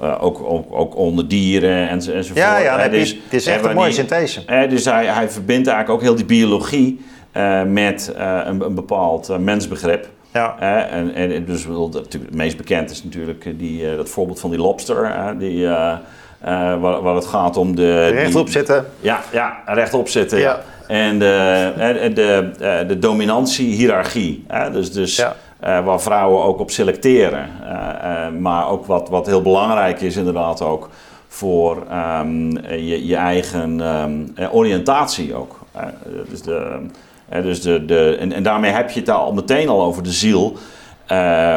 [SPEAKER 2] eh, eh, ook, ook, ook onder dieren en, enzovoort.
[SPEAKER 1] Ja, ja
[SPEAKER 2] Hè,
[SPEAKER 1] nee,
[SPEAKER 2] dus-
[SPEAKER 1] het is
[SPEAKER 2] hè,
[SPEAKER 1] echt een mooie synthese.
[SPEAKER 2] hè, dus hij, hij verbindt eigenlijk ook heel die biologie eh, met eh, een, een bepaald eh, mensbegrip.
[SPEAKER 1] Ja.
[SPEAKER 2] Hè, en, en dus natuurlijk het meest bekend is natuurlijk eh, die, eh, dat voorbeeld van die lobster. hè, die, eh, eh, waar, waar het gaat om de...
[SPEAKER 1] Rechtop
[SPEAKER 2] die-
[SPEAKER 1] zitten.
[SPEAKER 2] ja, ja, rechtop zitten. Ja. En de, de, eh, de dominantie-hierarchie. hè, Dus, dus
[SPEAKER 1] Ja.
[SPEAKER 2] Eh, waar vrouwen ook op selecteren. Eh, eh, maar ook wat, wat heel belangrijk is inderdaad ook voor ehm, je, je eigen ehm, eh, oriëntatie ook. Dus de, dus de, de, en, en daarmee heb je het al meteen al over de ziel.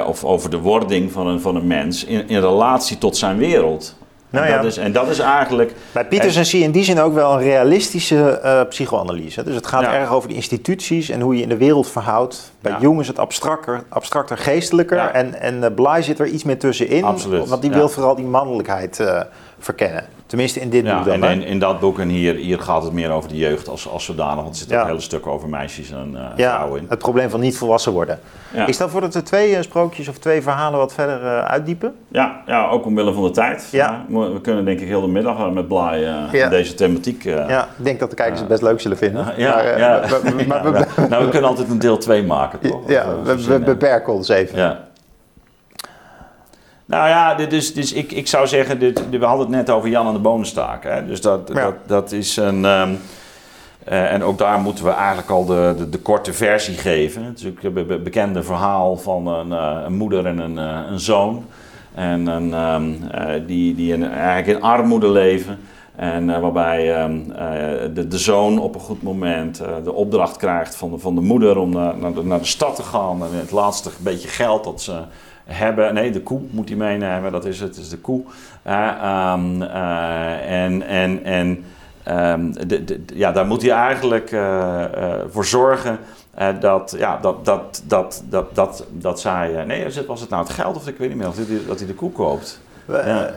[SPEAKER 2] of over de wording van een, van een mens in, in relatie tot zijn wereld.
[SPEAKER 1] Nou
[SPEAKER 2] en,
[SPEAKER 1] ja.
[SPEAKER 2] dat is, en dat is eigenlijk
[SPEAKER 1] Bij Peterson zie je in die zin ook wel een realistische eh, psychoanalyse. Dus het gaat
[SPEAKER 2] Ja.
[SPEAKER 1] erg over de instituties en hoe je in de wereld verhoudt. Bij
[SPEAKER 2] Ja.
[SPEAKER 1] Jung is het abstracter, abstracter geestelijker.
[SPEAKER 2] Ja.
[SPEAKER 1] En, en eh, Bly zit er iets meer tussenin.
[SPEAKER 2] Absoluut,
[SPEAKER 1] Want die wil vooral die mannelijkheid eh, verkennen. Tenminste in dit
[SPEAKER 2] Ja,
[SPEAKER 1] boek dan.
[SPEAKER 2] en in, in dat boek en hier, hier gaat het meer over de jeugd als, als zodanig. Want er zitten
[SPEAKER 1] Ja.
[SPEAKER 2] ook hele stukken over meisjes en eh,
[SPEAKER 1] ja,
[SPEAKER 2] vrouwen in.
[SPEAKER 1] het probleem van niet volwassen worden. Ik stel voor dat we twee eh, sprookjes of twee verhalen wat verder eh, uitdiepen.
[SPEAKER 2] Ja, ja, ook omwille van de tijd.
[SPEAKER 1] Ja.
[SPEAKER 2] we kunnen denk ik heel de middag met Blij
[SPEAKER 1] Ja.
[SPEAKER 2] deze thematiek...
[SPEAKER 1] Ja, ik denk dat de kijkers het best leuk zullen vinden.
[SPEAKER 2] ja,
[SPEAKER 1] maar, we-
[SPEAKER 2] nou, we kunnen altijd een deel 2 maken, toch?
[SPEAKER 1] ja, we, we beperken ons even.
[SPEAKER 2] Nou ja, dit is, dus ik, ik zou zeggen, dit, we hadden het net over Jan en de Bonenstaak. Hè? Dus dat,
[SPEAKER 1] Ja.
[SPEAKER 2] dat, dat is een... ehm, eh, en ook daar moeten we eigenlijk al de, de, de korte versie geven. Het is ook een be- be- bekende verhaal van een, eh, een moeder en een, eh, een zoon. En een, ehm, eh, die, die in, eigenlijk in armoede leven. En waarbij ehm, eh, de, de zoon op een goed moment de opdracht krijgt van de, van de moeder om naar, naar, de, naar de stad te gaan. En het laatste beetje geld dat ze hebben. Nee, de koe moet hij meenemen, dat is het, is de koe. Eh, ehm, eh, en en, en de, de- ja, daar moet hij eigenlijk eh, eh, voor zorgen. eh, dat, ja, dat, dat, dat, dat, dat, dat zij. nee, was het- was het nou het geld of ik weet niet meer of hij, dat hij de koe koopt? Ja.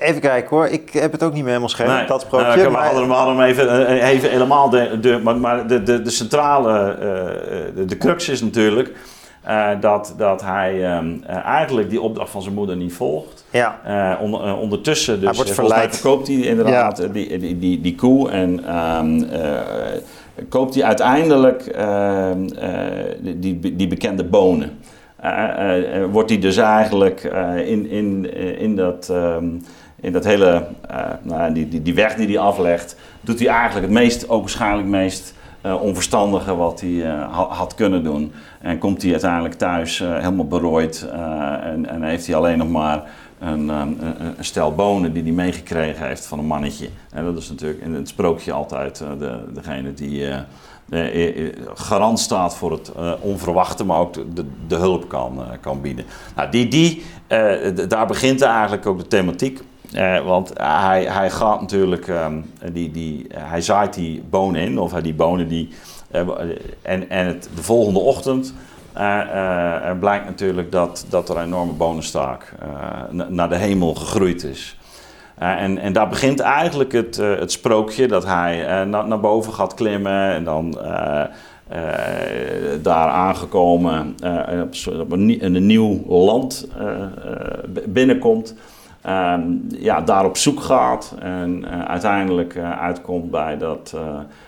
[SPEAKER 1] even kijken hoor, ik heb het ook niet meer helemaal scherp,
[SPEAKER 2] Nee,
[SPEAKER 1] dat sprookje.
[SPEAKER 2] nou,
[SPEAKER 1] maar-
[SPEAKER 2] hadden hem, we hadden hem even, even helemaal. De, de, maar de, de, de centrale, eh, de, de crux is natuurlijk eh, dat, dat hij ehm, eh, eigenlijk die opdracht van zijn moeder niet volgt.
[SPEAKER 1] ja,
[SPEAKER 2] eh, ondertussen dus,
[SPEAKER 1] Hij wordt verleid.
[SPEAKER 2] verkoopt hij inderdaad die, die, die, die koe en eh, koopt hij uiteindelijk ehm, eh, die, die, bekende bonen. Wordt hij dus eigenlijk in, in, in, dat, ehm, in dat hele, nou, die, die, die weg die hij aflegt, doet hij eigenlijk het meest, ook waarschijnlijk meest onverstandige wat hij had kunnen doen. En komt hij uiteindelijk thuis helemaal berooid en, en heeft hij alleen nog maar een, een, stel bonen die hij meegekregen heeft van een mannetje. En dat is natuurlijk in het sprookje altijd de, degene die uh, garant staat voor het onverwachte, maar ook de, de hulp kan, kan bieden. Nou, die, die, daar begint eigenlijk ook de thematiek. Want hij, hij gaat natuurlijk, ehm, die, die, hij zaait die bonen in, of die bonen die. en en het, de volgende ochtend blijkt natuurlijk dat, dat er een enorme bonenstaak naar de hemel gegroeid is. En, en daar begint eigenlijk het, het sprookje dat hij naar boven gaat klimmen en dan daar aangekomen op een, een, nieuw land binnenkomt. Ehm, ja, daar op zoek gaat en uiteindelijk uitkomt bij, dat,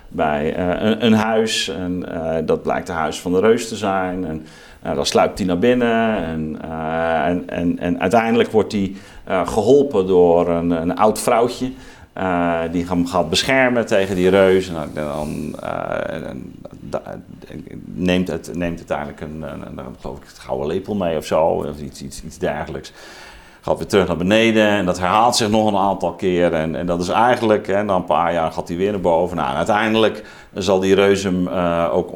[SPEAKER 2] bij een, een, huis. En dat blijkt het huis van de reus te zijn. En dan sluipt hij naar binnen en, en, en, en uiteindelijk wordt hij geholpen door een, een oud vrouwtje. Die hem gaat beschermen tegen die reus. En dan neemt, het, neemt uiteindelijk een, een, geloof ik, een gouden lepel mee of zo, of iets, iets, iets dergelijks. Gaat weer terug naar beneden en dat herhaalt zich nog een aantal keer. En, en dat is eigenlijk, hè, na een paar jaar gaat hij weer naar boven. Nou, uiteindelijk zal die reus hem uh, ook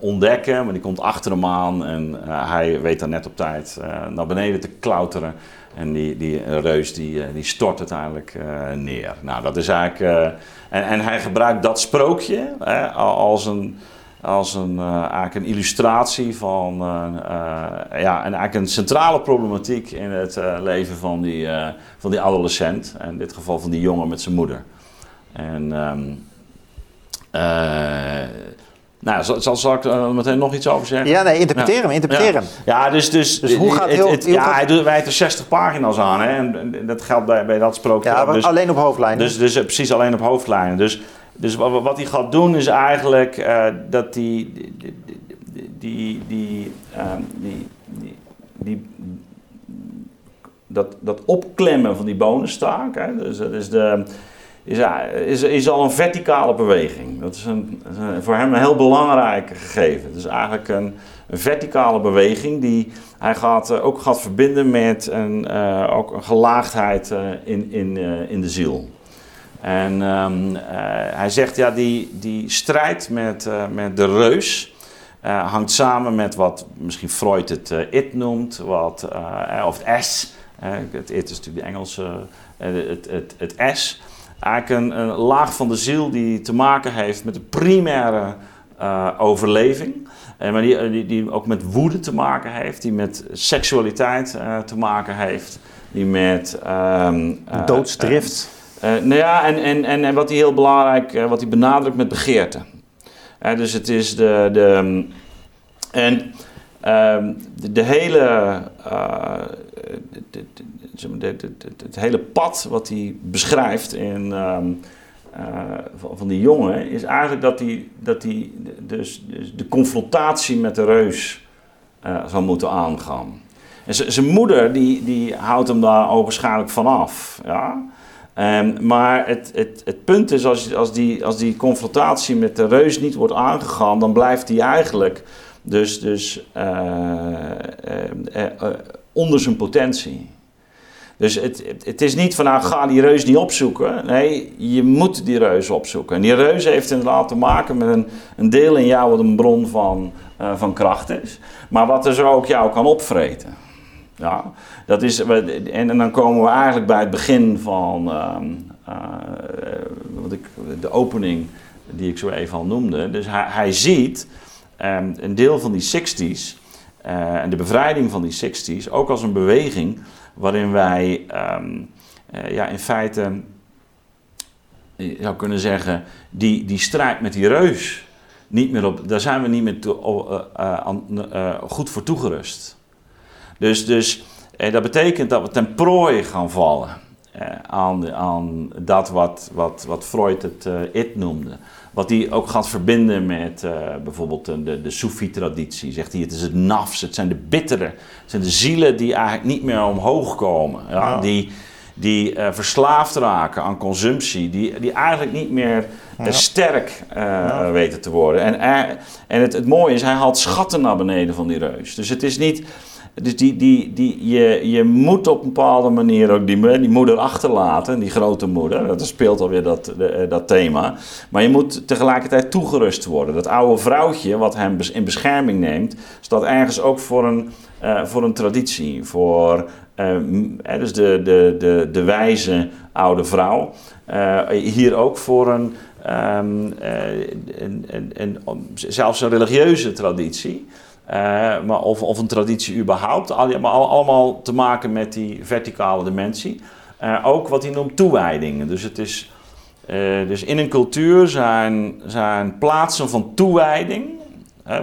[SPEAKER 2] ontdekken, maar die komt achter hem aan en hij weet dan net op tijd naar beneden te klauteren. En die, die reus die, eh, die stort uiteindelijk neer. Nou, dat is eigenlijk. En, en hij gebruikt dat sprookje hè, als een. Als een, eigenlijk een illustratie van ja, en eigenlijk een centrale problematiek in het leven van die, van die adolescent. In dit geval van die jongen met zijn moeder. En um, nou, zal, zal ik er meteen nog iets over zeggen?
[SPEAKER 1] Ja, nee, interpreteer hem, interpreteer hem.
[SPEAKER 2] Ja, dus, dus,
[SPEAKER 1] dus hoe gaat heel,
[SPEAKER 2] het, ja, hij doet, wijt er 60 pagina's aan, hè, en dat geldt bij, bij dat sprookje.
[SPEAKER 1] Ja, dus, alleen op hoofdlijnen.
[SPEAKER 2] Dus, dus precies alleen op hoofdlijnen. Dus, dus wat, wat hij gaat doen is eigenlijk uh, dat die, die, die, die, um, die, die, die dat, dat opklemmen van die bonenstaak, hè, dus is de is, is, is al een verticale beweging. Dat is, een, voor hem een heel belangrijk gegeven. Het is eigenlijk een, verticale beweging die hij gaat, uh, ook gaat verbinden met een, uh, ook een gelaagdheid in, in, in de ziel. En um, hij zegt, ja, die, die strijd met, met de reus hangt samen met wat misschien Freud het it noemt, wat, of het S. het it is natuurlijk de Engelse, het, het, het S eigenlijk een, een, laag van de ziel die te maken heeft met de primaire overleving. En maar die, die, die, ook met woede te maken heeft, die met seksualiteit te maken heeft, die met... Um,
[SPEAKER 1] Doodsdrift.
[SPEAKER 2] nou ja, en, en, en, en wat hij heel belangrijk, wat hij benadrukt met begeerte. dus het is de... de en um, de, de, hele... De, het hele pad wat hij beschrijft in, ehm, eh, van die jongen, is eigenlijk dat hij, dat hij dus, dus de confrontatie met de reus zal moeten aangaan. En zijn moeder die, die houdt hem daar waarschijnlijk vanaf. Ja? Um, maar het, het, het punt is, als, als, die, als die confrontatie met de reus niet wordt aangegaan, dan blijft hij eigenlijk dus, dus uh, onder zijn potentie. Dus het, het is niet van nou ga die reus niet opzoeken. Nee, je moet die reus opzoeken. En die reus heeft inderdaad te maken met een, een deel in jou wat een bron van, van kracht is. Maar wat er zo ook jou kan opvreten. Ja, dat is, en, dan komen we eigenlijk bij het begin van uh, wat ik, de opening die ik zo even al noemde. Dus hij, ziet um, een deel van die 60s uh, en de bevrijding van die 60s ook als een beweging waarin wij um, uh, ja, in feite, je zou kunnen zeggen, die, die strijd met die reus, niet meer op, daar zijn we niet meer goed voor toegerust. Dus, dus dat betekent dat we ten prooi gaan vallen aan, aan dat wat, wat, wat Freud het it noemde. Wat hij ook gaat verbinden met uh, bijvoorbeeld de, de Soefi-traditie. Zegt hij, het is het nafs, het zijn de bittere, het zijn de zielen die eigenlijk niet meer omhoog komen. Ja? Die, die uh, verslaafd raken aan consumptie, die, die eigenlijk niet meer sterk uh, ja. weten te worden. En, en het, het mooie is, hij haalt schatten naar beneden van die reus. Dus het is niet. Dus die, die, die, je, je moet op een bepaalde manier ook die, moeder achterlaten, die grote moeder. Dat speelt alweer dat, de, dat thema. Maar je moet tegelijkertijd toegerust worden. Dat oude vrouwtje wat hem in bescherming neemt, staat ergens ook voor een, uh, voor een traditie. Voor uh, dus de, de, de, de wijze oude vrouw. Hier ook voor een, um, een, een, een, zelfs een religieuze traditie. Uh, maar of, of een traditie überhaupt. Allemaal, allemaal te maken met die verticale dimensie. Uh, ook wat hij noemt toewijdingen. Dus, het is, uh, dus in een cultuur zijn, zijn plaatsen van toewijding,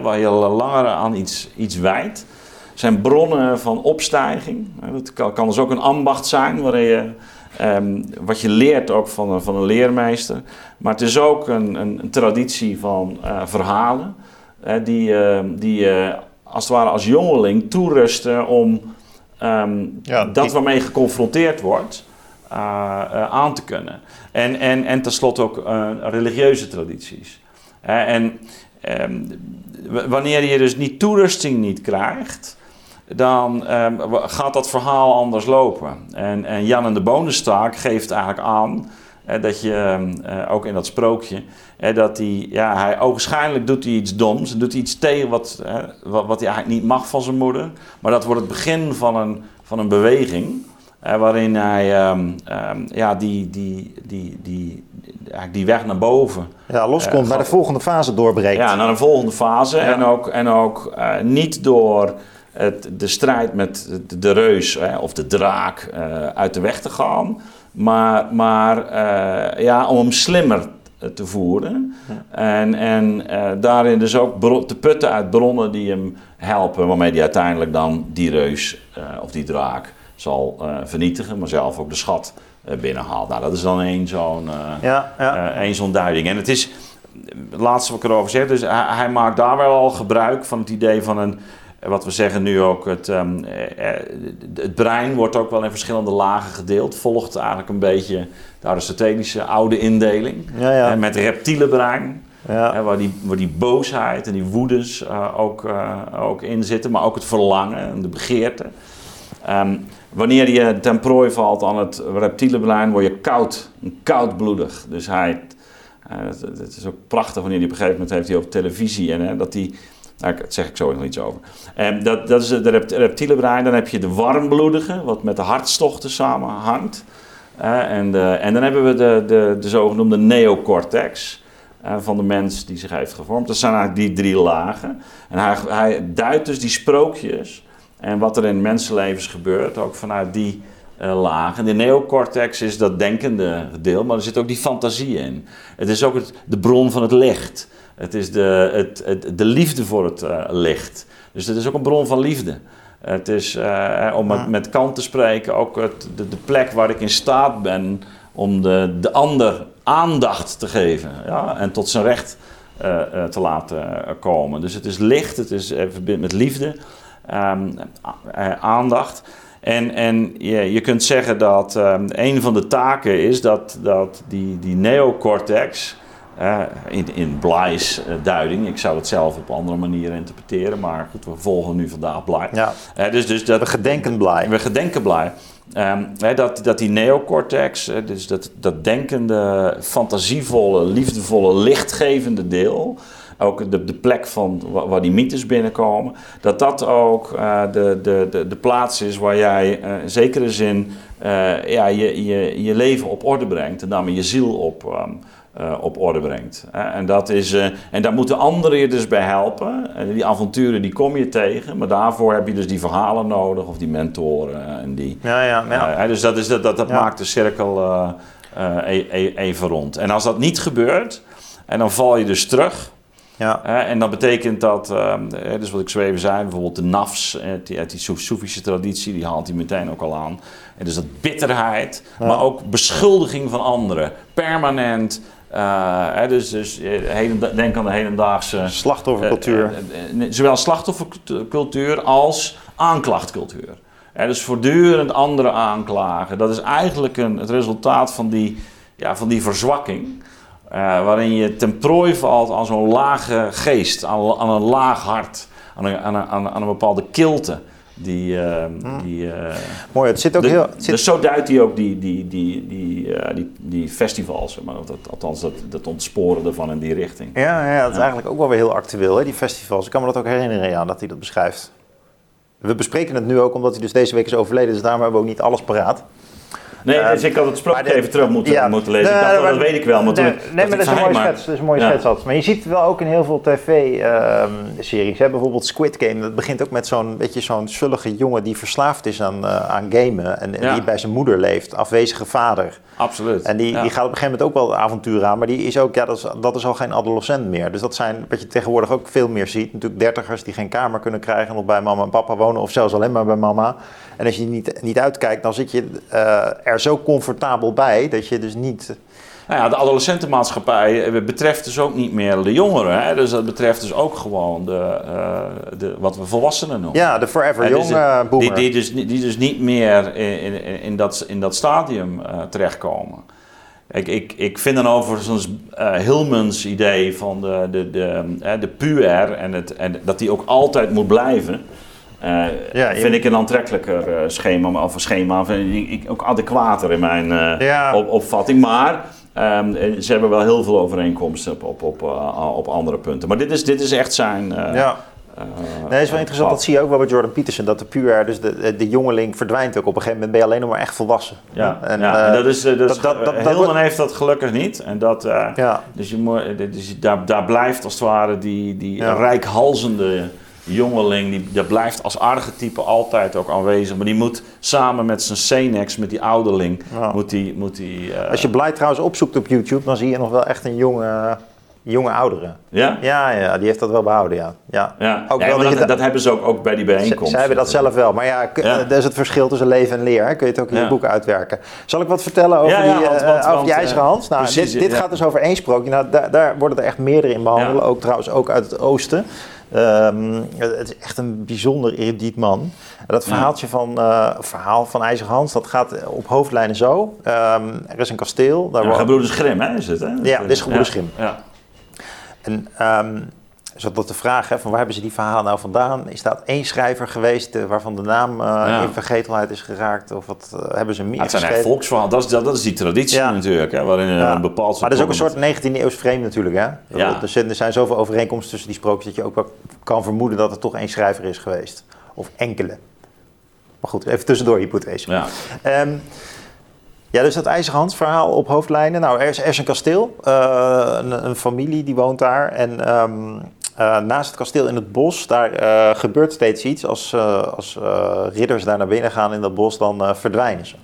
[SPEAKER 2] waar je langer aan iets, iets wijdt, zijn bronnen van opstijging. Dat kan, kan dus ook een ambacht zijn, waarin je, um, wat je leert ook van, van een leermeester. Maar het is ook een, een traditie van verhalen die, ehm, die als het ware als jongeling toerusten om um, ja, dat waarmee geconfronteerd wordt uh, uh, aan te kunnen. En, en, en tenslotte ook uh, religieuze tradities. en um, wanneer je dus niet toerusting niet krijgt, dan um, gaat dat verhaal anders lopen. En, en Jan en de Bonenstaak geeft eigenlijk aan dat je ook in dat sprookje dat hij, ja, hij, ogenschijnlijk doet hij iets doms. Doet hij iets tegen wat, wat, wat, hij eigenlijk niet mag van zijn moeder. Maar dat wordt het begin van een, van een beweging. waarin hij um, um, ja, die, die, die, die, die weg naar boven.
[SPEAKER 1] Ja, loskomt, uh, naar de volgende fase doorbreekt.
[SPEAKER 2] Ja, naar een volgende fase. Ja. En ook, en ook uh, niet door het, de strijd met de, de reus hè, of de draak uh, uit de weg te gaan. Maar, maar ja, om hem slimmer eh, te voeren. En, en uh, daarin dus ook te putten uit bronnen die hem helpen, waarmee hij uiteindelijk dan die reus uh, of die draak zal vernietigen, maar zelf ook de schat binnenhaalt. Nou, dat is dan één zo'n ja, ja. zo'n duiding. En het is, het laatste wat ik erover zeg, dus hij, hij maakt daar wel al gebruik van het idee van een wat we zeggen nu ook, het, um, het brein wordt ook wel in verschillende lagen gedeeld. Volgt eigenlijk een beetje de Aristotelische oude indeling. Ja, ja. En met reptiele brein. Ja. waar, die, waar die boosheid en die woedes uh, ook, uh, ook in zitten, maar ook het verlangen en de begeerte. Um, wanneer je ten prooi valt aan het reptiele brein, word je koud, koudbloedig. Dus hij, uh, het, is ook prachtig wanneer hij op een gegeven moment heeft hij op televisie en dat hij daar zeg ik zo nog iets over. En dat, dat is de reptiele brein. Dan heb je de warmbloedige, wat met de hartstochten samenhangt. Uh, en, de, en dan hebben we de, de, de zogenoemde neocortex uh, van de mens die zich heeft gevormd. Dat zijn eigenlijk die drie lagen. En hij, hij duidt dus die sprookjes en wat er in mensenlevens gebeurt, ook vanuit die uh, laag. En de neocortex is dat denkende deel, maar er zit ook die fantasie in. Het is ook het, de bron van het licht. Het is de, het, het, de liefde voor het uh, licht. Dus het is ook een bron van liefde. Het is, uh, om met, met Kant te spreken, ook het, de, de, plek waar ik in staat ben om de, de ander aandacht te geven ja, en tot zijn recht uh, te laten komen. Dus het is licht, het is verbindt met liefde, um, aandacht. En, en je, je kunt zeggen dat um, een van de taken is dat, dat die, die neocortex uh, in, in Bly's uh, duiding. Ik zou het zelf op andere manieren interpreteren, maar goed, we volgen nu vandaag Bly.
[SPEAKER 1] Ja. Uh, dus, dus dat, we gedenken Bly.
[SPEAKER 2] We gedenken Bly. Um, dat, dat die neocortex, dus dat, dat denkende, fantasievolle, liefdevolle, lichtgevende deel, ook de, de plek van waar, die mythes binnenkomen, dat dat ook uh, de, de, de, de plaats is waar jij uh, in zekere zin ja, je, je, je leven op orde brengt en daarmee je ziel op, um, uh, op orde brengt. En, dat is, uh, en daar moeten anderen je dus bij helpen. En die avonturen die kom je tegen, maar daarvoor heb je dus die verhalen nodig of die mentoren. En die,
[SPEAKER 1] ja, ja, ja.
[SPEAKER 2] Uh, dus dat, is, dat, dat, dat ja. maakt de cirkel e, e, even rond. En als dat niet gebeurt, en dan val je dus terug. Ja. en dat betekent dat, dus wat ik zo even zei, bijvoorbeeld de nafs, die, uit die Soefische traditie, die haalt hij meteen ook al aan. En dus dat bitterheid, maar ook beschuldiging van anderen. Permanent uh, hè, dus, dus heden, denk aan de hedendaagse
[SPEAKER 1] slachtoffercultuur.
[SPEAKER 2] Uh, uh, zowel slachtoffercultuur als aanklachtcultuur. Dus voortdurend anderen aanklagen. Dat is eigenlijk een, het resultaat van die, ja, van die verzwakking. eh, waarin je ten prooi valt aan zo'n lage geest, aan, aan een laag hart, aan een, aan een, aan een- aan een bepaalde kilte. Die, eh, die, eh,
[SPEAKER 1] Mooi, het zit ook
[SPEAKER 2] de-
[SPEAKER 1] heel... Zit,
[SPEAKER 2] Dus zo duidt hij ook die, die, die, die, eh, die, die festivals, maar, dat, althans dat, dat ontsporen ervan in die richting.
[SPEAKER 1] ja, ja, dat is eigenlijk ook wel weer heel actueel, hè, die festivals. Ik kan me dat ook herinneren, ja, dat hij dat beschrijft. We bespreken het nu ook omdat hij dus deze week is overleden, dus daarom hebben we ook niet alles paraat.
[SPEAKER 2] Nee,
[SPEAKER 1] Eh,
[SPEAKER 2] dus ik had het sprookje even terug moeten,
[SPEAKER 1] ja.
[SPEAKER 2] moeten lezen.
[SPEAKER 1] Nee,
[SPEAKER 2] ik dacht,
[SPEAKER 1] maar-
[SPEAKER 2] dat weet ik wel, maar toen
[SPEAKER 1] nee, nee, maar dat is een mooie schets. Dat is een mooie schets altijd. Maar je ziet het wel ook in heel veel tv-series. Bijvoorbeeld Squid Game. Dat begint ook met zo'n beetje zo'n zullige jongen die verslaafd is aan, eh, aan gamen. En, die bij zijn moeder leeft. Afwezige vader.
[SPEAKER 2] Absoluut.
[SPEAKER 1] En die, die gaat op een gegeven moment ook wel het avontuur aan. Maar die is ook, ja, dat is, dat is al geen adolescent meer. Dus dat zijn wat je tegenwoordig ook veel meer ziet. Natuurlijk dertigers die geen kamer kunnen krijgen. En nog bij mama en papa wonen. Of zelfs alleen maar bij mama. En als je niet, niet uitkijkt, dan zit je eh, er zo comfortabel bij. Dat je dus niet...
[SPEAKER 2] Nou ja, de adolescentenmaatschappij eh, betreft dus ook niet meer de jongeren. Hè? Dus dat betreft dus ook gewoon de, eh, de, wat we volwassenen noemen.
[SPEAKER 1] Ja, de forever
[SPEAKER 2] Hè,
[SPEAKER 1] young
[SPEAKER 2] dus
[SPEAKER 1] eh,
[SPEAKER 2] die,
[SPEAKER 1] boomer.
[SPEAKER 2] die, dus, niet- die dus niet meer in, in, in, dat, in dat stadium terechtkomen. Ik, ik, ik vind dan overigens eh Hillmans idee van de, de, de, eh, de puer en, het, en dat die ook altijd moet blijven. Eh,
[SPEAKER 1] Ja, je-
[SPEAKER 2] vind ik een aantrekkelijker eh, schema, of een schema, vind ik, ook adequater in mijn eh,
[SPEAKER 1] Ja.
[SPEAKER 2] op, opvatting. Maar ehm, eh, ze hebben wel heel veel overeenkomsten op, op, op, op andere punten. Maar dit is, dit is echt zijn.
[SPEAKER 1] ja. Nee, is wel interessant.
[SPEAKER 2] pad.
[SPEAKER 1] Dat zie je ook wel bij Jordan Peterson. Dat de puer, dus de, jongeling verdwijnt ook. Op een gegeven moment ben je alleen nog maar echt volwassen.
[SPEAKER 2] Ja,
[SPEAKER 1] En,
[SPEAKER 2] ja, en dat is, eh, dat
[SPEAKER 1] dat- dat- wordt-
[SPEAKER 2] heeft dat gelukkig niet. En dat,
[SPEAKER 1] ja.
[SPEAKER 2] dus je moet, dus daar, daar blijft als het ware die, die rijkhalzende jongeling, die, dat blijft als archetype altijd ook aanwezig. Maar die moet samen met zijn Senex, met die ouderling, moet die... Moet die eh,
[SPEAKER 1] Als je Blight trouwens opzoekt op YouTube, dan zie je nog wel echt een jonge, jonge oudere.
[SPEAKER 2] ja?
[SPEAKER 1] Ja, ja, die heeft dat wel behouden, ja. ja.
[SPEAKER 2] Ja,
[SPEAKER 1] Ook
[SPEAKER 2] Ja,
[SPEAKER 1] wel dat
[SPEAKER 2] dat, hebben ze ook, ook bij die bijeenkomst.
[SPEAKER 1] zij hebben dat zelf wel. Maar ja,
[SPEAKER 2] Ja.
[SPEAKER 1] dat is het verschil tussen leven en leer. hè. Kun je het ook in je boek uitwerken. Zal ik wat vertellen over, die,
[SPEAKER 2] want-
[SPEAKER 1] eh,
[SPEAKER 2] want-
[SPEAKER 1] over
[SPEAKER 2] want,
[SPEAKER 1] die ijzeren
[SPEAKER 2] eh,
[SPEAKER 1] hand? Nou,
[SPEAKER 2] precies,
[SPEAKER 1] dit dit gaat dus over één sprookje. Nou, daar, daar worden er echt meerdere in behandeld. Ook trouwens ook uit het oosten. Ehm, het is echt een bijzonder erudiet man. Dat verhaaltje van, eh, verhaal van IJzeren Hans, dat gaat op hoofdlijnen zo. Ehm, er is een kasteel. Daar
[SPEAKER 2] Ja, Gebroeders Grimm, hè, is het, hè?
[SPEAKER 1] Ja, dit is Gebroeders Grimm.
[SPEAKER 2] Ja.
[SPEAKER 1] En ehm is dat de vraag, hè, van waar hebben ze die verhalen nou vandaan? Is dat één schrijver geweest eh, waarvan de naam eh,
[SPEAKER 2] Ja.
[SPEAKER 1] in vergetelheid is geraakt? Of wat eh, hebben ze meer
[SPEAKER 2] Ja, het zijn echt volksverhalen. Dat is, dat, dat is die traditie
[SPEAKER 1] Ja.
[SPEAKER 2] natuurlijk, hè, waarin
[SPEAKER 1] Ja.
[SPEAKER 2] een bepaald
[SPEAKER 1] Maar dat is ook een
[SPEAKER 2] soort
[SPEAKER 1] soort 19e eeuws frame natuurlijk, hè?
[SPEAKER 2] Ja.
[SPEAKER 1] Er, zijn, er zijn zoveel overeenkomsten tussen die sprookjes dat je ook wel kan vermoeden dat er toch één schrijver is geweest. Of enkele. Maar goed, even tussendoor hypothese.
[SPEAKER 2] Ja.
[SPEAKER 1] Ehm, ja, dus dat IJzerhand verhaal op hoofdlijnen. Nou, er is, er is een kasteel. een, een familie die woont daar. En ehm, eh, naast het kasteel in het bos, daar eh, gebeurt steeds iets. Als, eh, als ridders daar naar binnen gaan in dat bos, dan verdwijnen ze.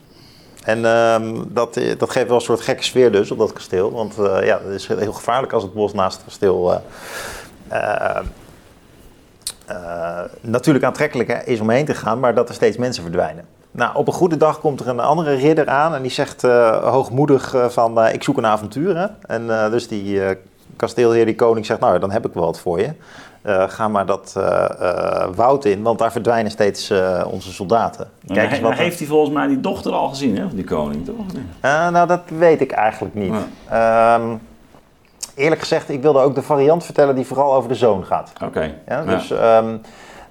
[SPEAKER 1] En ehm, dat, dat geeft wel een soort gekke sfeer dus op dat kasteel. Want ja, het is heel gevaarlijk als het bos naast het kasteel... natuurlijk aantrekkelijk hè, is om heen te gaan, maar dat er steeds mensen verdwijnen. Nou, op een goede dag komt er een andere ridder aan en die zegt hoogmoedig van ik zoek een avontuur. En dus die kasteelheer, die koning zegt nou dan heb ik wel wat voor je. Eh, ga maar dat eh, woud in, want daar verdwijnen steeds onze soldaten.
[SPEAKER 2] Kijk
[SPEAKER 1] Kijk eens wat...
[SPEAKER 2] heeft hij volgens mij die dochter al gezien, hè, van die koning, toch?
[SPEAKER 1] Nou, dat weet ik eigenlijk niet. Ehm, eerlijk gezegd, ik wilde ook de variant vertellen die vooral over de zoon gaat.
[SPEAKER 2] Oké.
[SPEAKER 1] Ja, dus ehm,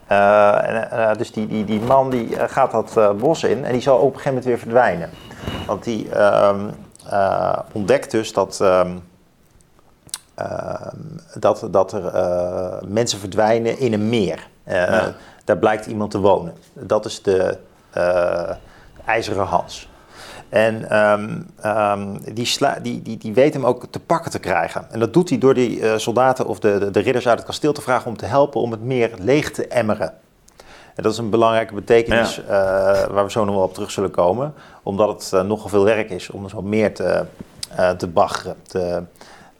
[SPEAKER 1] eh, eh, dus die, die, die man die gaat dat bos in en die zal op een gegeven moment weer verdwijnen. Want die ehm, eh, ontdekt dus dat, dat, dat er eh, mensen verdwijnen in een meer. Eh,
[SPEAKER 2] Ja.
[SPEAKER 1] Daar blijkt iemand te wonen. Dat is de eh, IJzeren Hans. En ehm, ehm, die, sla- die, die, die weet hem ook te pakken te krijgen. En dat doet hij door die soldaten of de, de, de ridders uit het kasteel te vragen om te helpen om het meer leeg te emmeren. En dat is een belangrijke betekenis waar we zo nog wel op terug zullen komen. Omdat het nogal veel werk is om zo meer te, te baggeren, te,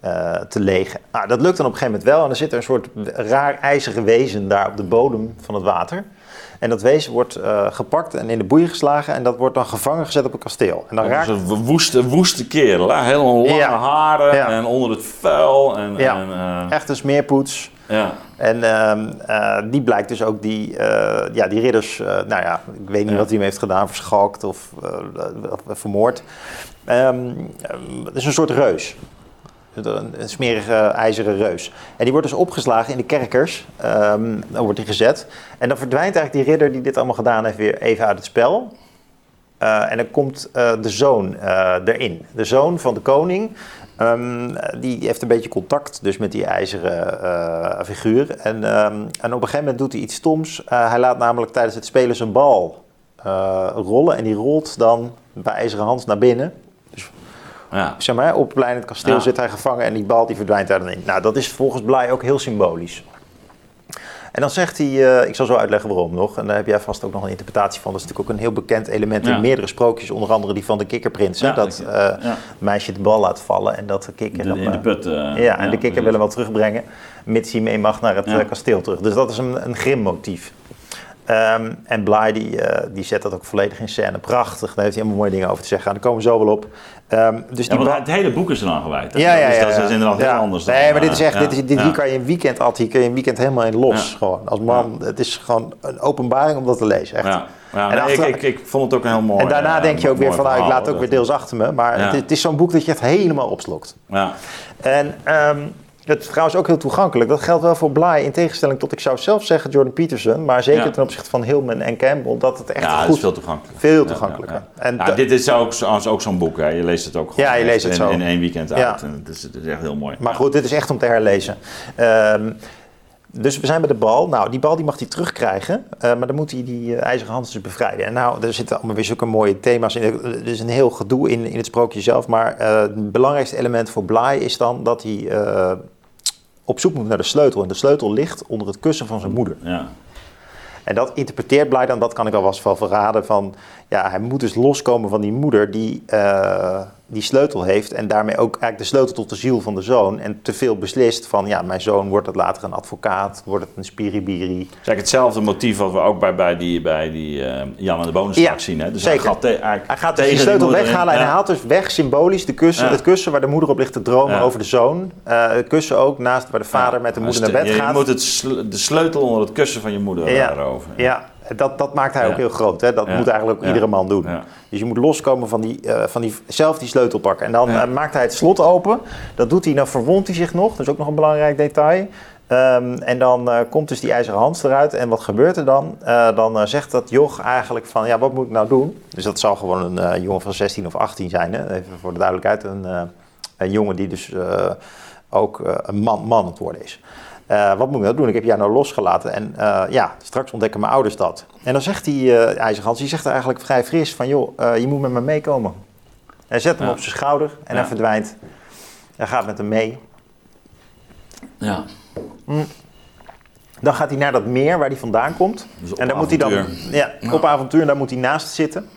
[SPEAKER 1] eh, te legen. Nou, dat lukt dan op een gegeven moment wel. En er zit een soort raar ijzeren wezen daar op de bodem van het water. En dat wezen wordt eh, gepakt en in de boeien geslagen. En dat wordt dan gevangen gezet op een kasteel. En dan
[SPEAKER 2] Dat is
[SPEAKER 1] raakt...
[SPEAKER 2] een woeste, woeste kerel, hè? helemaal lange
[SPEAKER 1] Ja.
[SPEAKER 2] haren
[SPEAKER 1] Ja.
[SPEAKER 2] en onder het vuil. En,
[SPEAKER 1] Ja.
[SPEAKER 2] en, eh,
[SPEAKER 1] Echt een smeerpoets.
[SPEAKER 2] ja.
[SPEAKER 1] En ehm, eh, die blijkt dus ook die, ja, die ridders, nou ja, ik weet niet wat hij hem heeft gedaan, verschalkt of vermoord. Ehm, het is een soort reus. Een, een smerige ijzeren reus. En die wordt dus opgeslagen in de kerkers. Ehm, dan wordt hij gezet. En dan verdwijnt eigenlijk die ridder die dit allemaal gedaan heeft weer even uit het spel. Eh, en dan komt eh, de zoon eh, erin. De zoon van de koning. ehm, die heeft een beetje contact dus met die ijzeren figuur. En, ehm, en op een gegeven moment doet hij iets stoms. Hij laat namelijk tijdens het spelen zijn bal rollen. En die rolt dan bij IJzeren Hans naar binnen.
[SPEAKER 2] Ja.
[SPEAKER 1] Zeg maar, op het plein in het kasteel
[SPEAKER 2] Ja.
[SPEAKER 1] zit hij gevangen en die bal die verdwijnt daar dan in. Nou, dat is volgens Blij ook heel symbolisch. En dan zegt hij, eh, ik zal zo uitleggen waarom nog, en daar heb jij vast ook nog een interpretatie van. Dat is natuurlijk ook een heel bekend element
[SPEAKER 2] Ja.
[SPEAKER 1] in meerdere sprookjes, onder andere die van de kikkerprins.
[SPEAKER 2] Ja,
[SPEAKER 1] dat
[SPEAKER 2] dat-
[SPEAKER 1] eh,
[SPEAKER 2] ja.
[SPEAKER 1] het meisje de bal laat vallen en dat de kikker
[SPEAKER 2] De-
[SPEAKER 1] dan,
[SPEAKER 2] in de
[SPEAKER 1] eh,
[SPEAKER 2] put.
[SPEAKER 1] ja, en de kikker
[SPEAKER 2] precies.
[SPEAKER 1] willen wel terugbrengen, mits hij mee mag naar het kasteel terug. Dus dat is een, een grimmotief. Ehm, en Bly die, eh, die zet dat ook volledig in scène. Prachtig, daar heeft hij allemaal mooie dingen over te zeggen. Daar komen we zo wel op. Ehm, dus
[SPEAKER 2] Ja,
[SPEAKER 1] die
[SPEAKER 2] het hele boek is eraan gewijd. hè?
[SPEAKER 1] ja, ja,
[SPEAKER 2] Dus
[SPEAKER 1] ja.
[SPEAKER 2] dat is
[SPEAKER 1] ja.
[SPEAKER 2] inderdaad
[SPEAKER 1] Ja.
[SPEAKER 2] heel anders. dan,
[SPEAKER 1] Nee, maar dit is echt,
[SPEAKER 2] ja,
[SPEAKER 1] dit, is, dit,
[SPEAKER 2] ja.
[SPEAKER 1] hier kan je een weekend, Ad, hier kun je een weekend helemaal in los.
[SPEAKER 2] Ja.
[SPEAKER 1] Gewoon, als man, het is gewoon een openbaring om dat te lezen, echt.
[SPEAKER 2] Ja, ja
[SPEAKER 1] En
[SPEAKER 2] nee, ik, ik, ik vond het ook heel mooi.
[SPEAKER 1] en daarna
[SPEAKER 2] eh,
[SPEAKER 1] denk je ook weer van, nou, ik laat het ook weer deels achter me. Maar
[SPEAKER 2] Ja.
[SPEAKER 1] het, het is zo'n boek dat je echt helemaal opslokt.
[SPEAKER 2] Ja,
[SPEAKER 1] En ehm, het is trouwens ook heel toegankelijk. Dat geldt wel voor Bly, in tegenstelling tot, ik zou zelf zeggen, Jordan Peterson. Maar zeker
[SPEAKER 2] Ja.
[SPEAKER 1] ten opzichte van Hillman en Campbell, dat het echt
[SPEAKER 2] ja
[SPEAKER 1] goed
[SPEAKER 2] is veel toegankelijker.
[SPEAKER 1] veel
[SPEAKER 2] Ja,
[SPEAKER 1] toegankelijker.
[SPEAKER 2] ja, ja.
[SPEAKER 1] En
[SPEAKER 2] Ja, dit is ook, ook zo'n boek. Hè. Je leest het ook gewoon
[SPEAKER 1] Ja, je leest het
[SPEAKER 2] in,
[SPEAKER 1] zo.
[SPEAKER 2] in één weekend
[SPEAKER 1] Ja.
[SPEAKER 2] uit. En het, is, het is echt heel mooi.
[SPEAKER 1] Maar goed, dit is echt om te herlezen. Ehm, dus we zijn bij de bal. Nou, die bal die mag hij terugkrijgen. eh, maar dan moet hij die eh, ijzeren hand dus bevrijden. En nou, er zitten allemaal weer zulke mooie thema's in. Er is een heel gedoe in, in het sprookje zelf. Maar eh, het belangrijkste element voor Bly is dan dat hij op zoek moet naar de sleutel. En de sleutel ligt onder het kussen van zijn moeder.
[SPEAKER 2] Ja.
[SPEAKER 1] En dat interpreteert Bly dan, dat kan ik alvast wel verraden, van ja, hij moet dus loskomen van die moeder die die, die sleutel heeft en daarmee ook eigenlijk de sleutel tot de ziel van de zoon. En te veel beslist van ja, mijn zoon wordt het later een advocaat, wordt het een spiribiri.
[SPEAKER 2] Het is eigenlijk hetzelfde motief wat we ook bij, bij die, bij die eh, Jan en de Bonus
[SPEAKER 1] Ja,
[SPEAKER 2] zien. Hè? Dus
[SPEAKER 1] zeker.
[SPEAKER 2] Hij gaat, te-
[SPEAKER 1] Hij gaat dus
[SPEAKER 2] tegen
[SPEAKER 1] die sleutel weghalen en
[SPEAKER 2] Ja.
[SPEAKER 1] hij haalt dus weg symbolisch de kussen,
[SPEAKER 2] Ja.
[SPEAKER 1] het kussen waar de moeder op ligt te dromen over de zoon. Eh, het kussen ook naast waar de vader met de moeder naar
[SPEAKER 2] ste-
[SPEAKER 1] bed
[SPEAKER 2] je,
[SPEAKER 1] gaat.
[SPEAKER 2] Je moet het de sleutel onder het kussen van je moeder
[SPEAKER 1] Ja. Ja, dat, dat maakt hij
[SPEAKER 2] Ja.
[SPEAKER 1] ook heel groot. Hè? Dat
[SPEAKER 2] Ja.
[SPEAKER 1] moet eigenlijk ook iedere man doen. Dus je moet loskomen van, die, eh, van die, zelf die sleutel pakken. En dan eh, maakt hij het slot open. Dat doet hij, dan verwondt hij zich nog. Dat is ook nog een belangrijk detail. Ehm, en dan eh, komt dus die ijzeren hand eruit. En wat gebeurt er dan? Dan zegt dat joch eigenlijk van, ja, wat moet ik nou doen? Dus dat zal gewoon een jongen van 16 of 18 zijn. Hè? Even voor de duidelijkheid. Een, een jongen die dus ook een man, man aan het worden is. Eh, wat moet ik nou doen? Ik heb jou nou losgelaten. En eh, ja, straks ontdekken mijn ouders dat. En dan zegt die uh, IJzergans, die zegt er eigenlijk vrij fris van... joh, je moet met me meekomen. Hij zet hem
[SPEAKER 2] Ja.
[SPEAKER 1] op zijn schouder en
[SPEAKER 2] Ja.
[SPEAKER 1] hij verdwijnt. Hij gaat met hem mee.
[SPEAKER 2] Ja.
[SPEAKER 1] Dan gaat hij naar dat meer waar hij vandaan komt.
[SPEAKER 2] Dus
[SPEAKER 1] en daar moet hij dan ja,
[SPEAKER 2] Ja.
[SPEAKER 1] op avontuur, en daar moet hij naast zitten.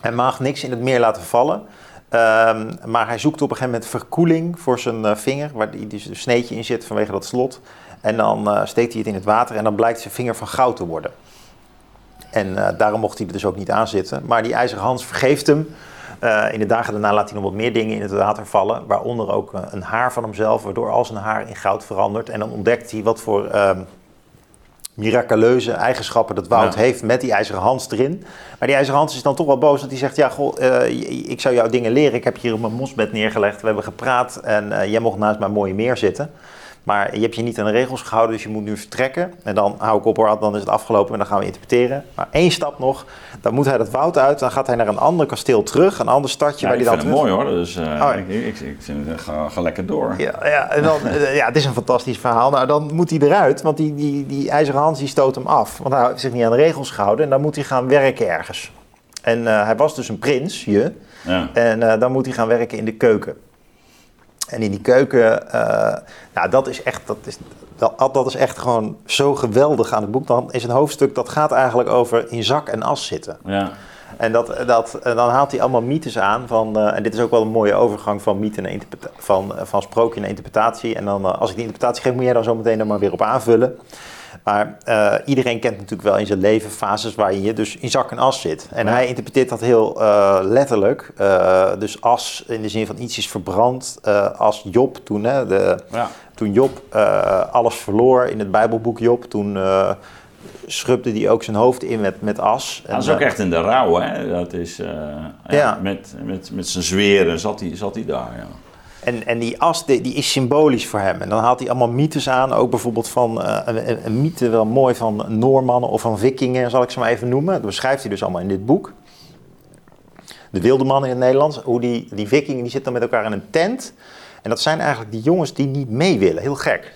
[SPEAKER 1] Hij mag niks in het meer laten vallen. Ehm, maar hij zoekt op een gegeven moment verkoeling voor zijn eh, vinger, waar die, dus een sneetje in zit vanwege dat slot. En dan eh, steekt hij het in het water en dan blijkt zijn vinger van goud te worden. En eh, daarom mocht hij er dus ook niet aan zitten. Maar die ijzeren Hans vergeeft hem. Eh, in de dagen daarna laat hij nog wat meer dingen in het water vallen. Waaronder ook een haar van hemzelf, waardoor al zijn haar in goud verandert. En dan ontdekt hij wat voor ehm, miraculeuze eigenschappen dat Wout
[SPEAKER 2] Ja.
[SPEAKER 1] heeft met die ijzeren Hans erin. Maar die ijzeren Hans is dan toch wel boos, want die zegt... ja, goh, ik zou jou dingen leren. Ik heb je hier op mijn mosbed neergelegd. We hebben gepraat en jij mocht naast mijn mooie meer zitten. Maar je hebt je niet aan de regels gehouden, dus je moet nu vertrekken. En dan hou ik op hoor, dan is het afgelopen en dan gaan we interpreteren. Maar één stap nog, dan moet hij dat woud uit. Dan gaat hij naar een ander kasteel terug, een ander stadje
[SPEAKER 2] Ja,
[SPEAKER 1] waar
[SPEAKER 2] ik
[SPEAKER 1] hij
[SPEAKER 2] vind
[SPEAKER 1] dan
[SPEAKER 2] het mooi hoor. Dus eh,
[SPEAKER 1] ja.
[SPEAKER 2] ik, ik, ik ga, ga lekker door.
[SPEAKER 1] Ja, ja, en dan, eh, ja, het is een fantastisch verhaal. Nou, dan moet hij eruit, want die, die, die ijzeren Hans die stoot hem af. Want hij heeft zich niet aan de regels gehouden en dan moet hij gaan werken ergens. En eh, hij was dus een prins, je.
[SPEAKER 2] Ja.
[SPEAKER 1] En dan moet hij gaan werken in de keuken. En in die keuken, eh, nou dat is echt, dat is, dat, dat is echt gewoon zo geweldig aan het boek. Dan is een hoofdstuk dat gaat eigenlijk over in zak en as zitten.
[SPEAKER 2] Ja.
[SPEAKER 1] En dat, dat, en dan haalt hij allemaal mythes aan van, eh, en dit is ook wel een mooie overgang van mythe interpreta- van, eh, van sprookje naar interpretatie. En dan, als ik die interpretatie geef, moet jij dan zo meteen er maar weer op aanvullen. Maar uh, iedereen kent natuurlijk wel in zijn leven fases waarin je dus in zak en as zit. En hij interpreteert dat heel uh, letterlijk. Uh, dus as in de zin van iets is verbrand. als Job toen, hè, de,
[SPEAKER 2] ja.
[SPEAKER 1] toen Job alles verloor in het Bijbelboek Job, toen schrubde hij ook zijn hoofd in met, met as.
[SPEAKER 2] dat is ook echt in de rouw, hè? Dat is, ja, Met, met, met zijn zweren zat hij, zat hij daar, ja.
[SPEAKER 1] En, en die as die, is symbolisch voor hem. En dan haalt hij allemaal mythes aan. Ook bijvoorbeeld van uh, een, een, mythe wel mooi van Noormannen of van vikingen, zal ik ze maar even noemen. Dat beschrijft hij dus allemaal in dit boek. De wilde mannen in het Nederlands. Hoe die, die vikingen die zitten dan met elkaar in een tent. En dat zijn eigenlijk die jongens die niet mee willen. Heel gek.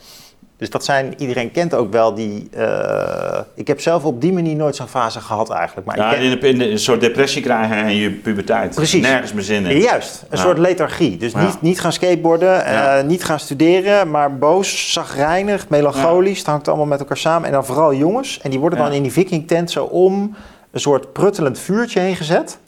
[SPEAKER 1] Dus dat zijn, iedereen kent ook wel die. Uh, ik heb zelf op die manier nooit zo'n fase gehad eigenlijk. Maar
[SPEAKER 2] ja,
[SPEAKER 1] in,
[SPEAKER 2] in, een soort depressie krijgen in je puberteit.
[SPEAKER 1] Precies.
[SPEAKER 2] Nergens meer zin in.
[SPEAKER 1] Juist, een soort lethargie. Dus
[SPEAKER 2] Ja.
[SPEAKER 1] niet, niet gaan skateboarden, eh, niet gaan studeren, maar boos, zagrijnig, melancholisch. Het hangt allemaal met elkaar samen. En dan vooral jongens. En die worden dan in die vikingtent zo om een soort pruttelend vuurtje heen gezet.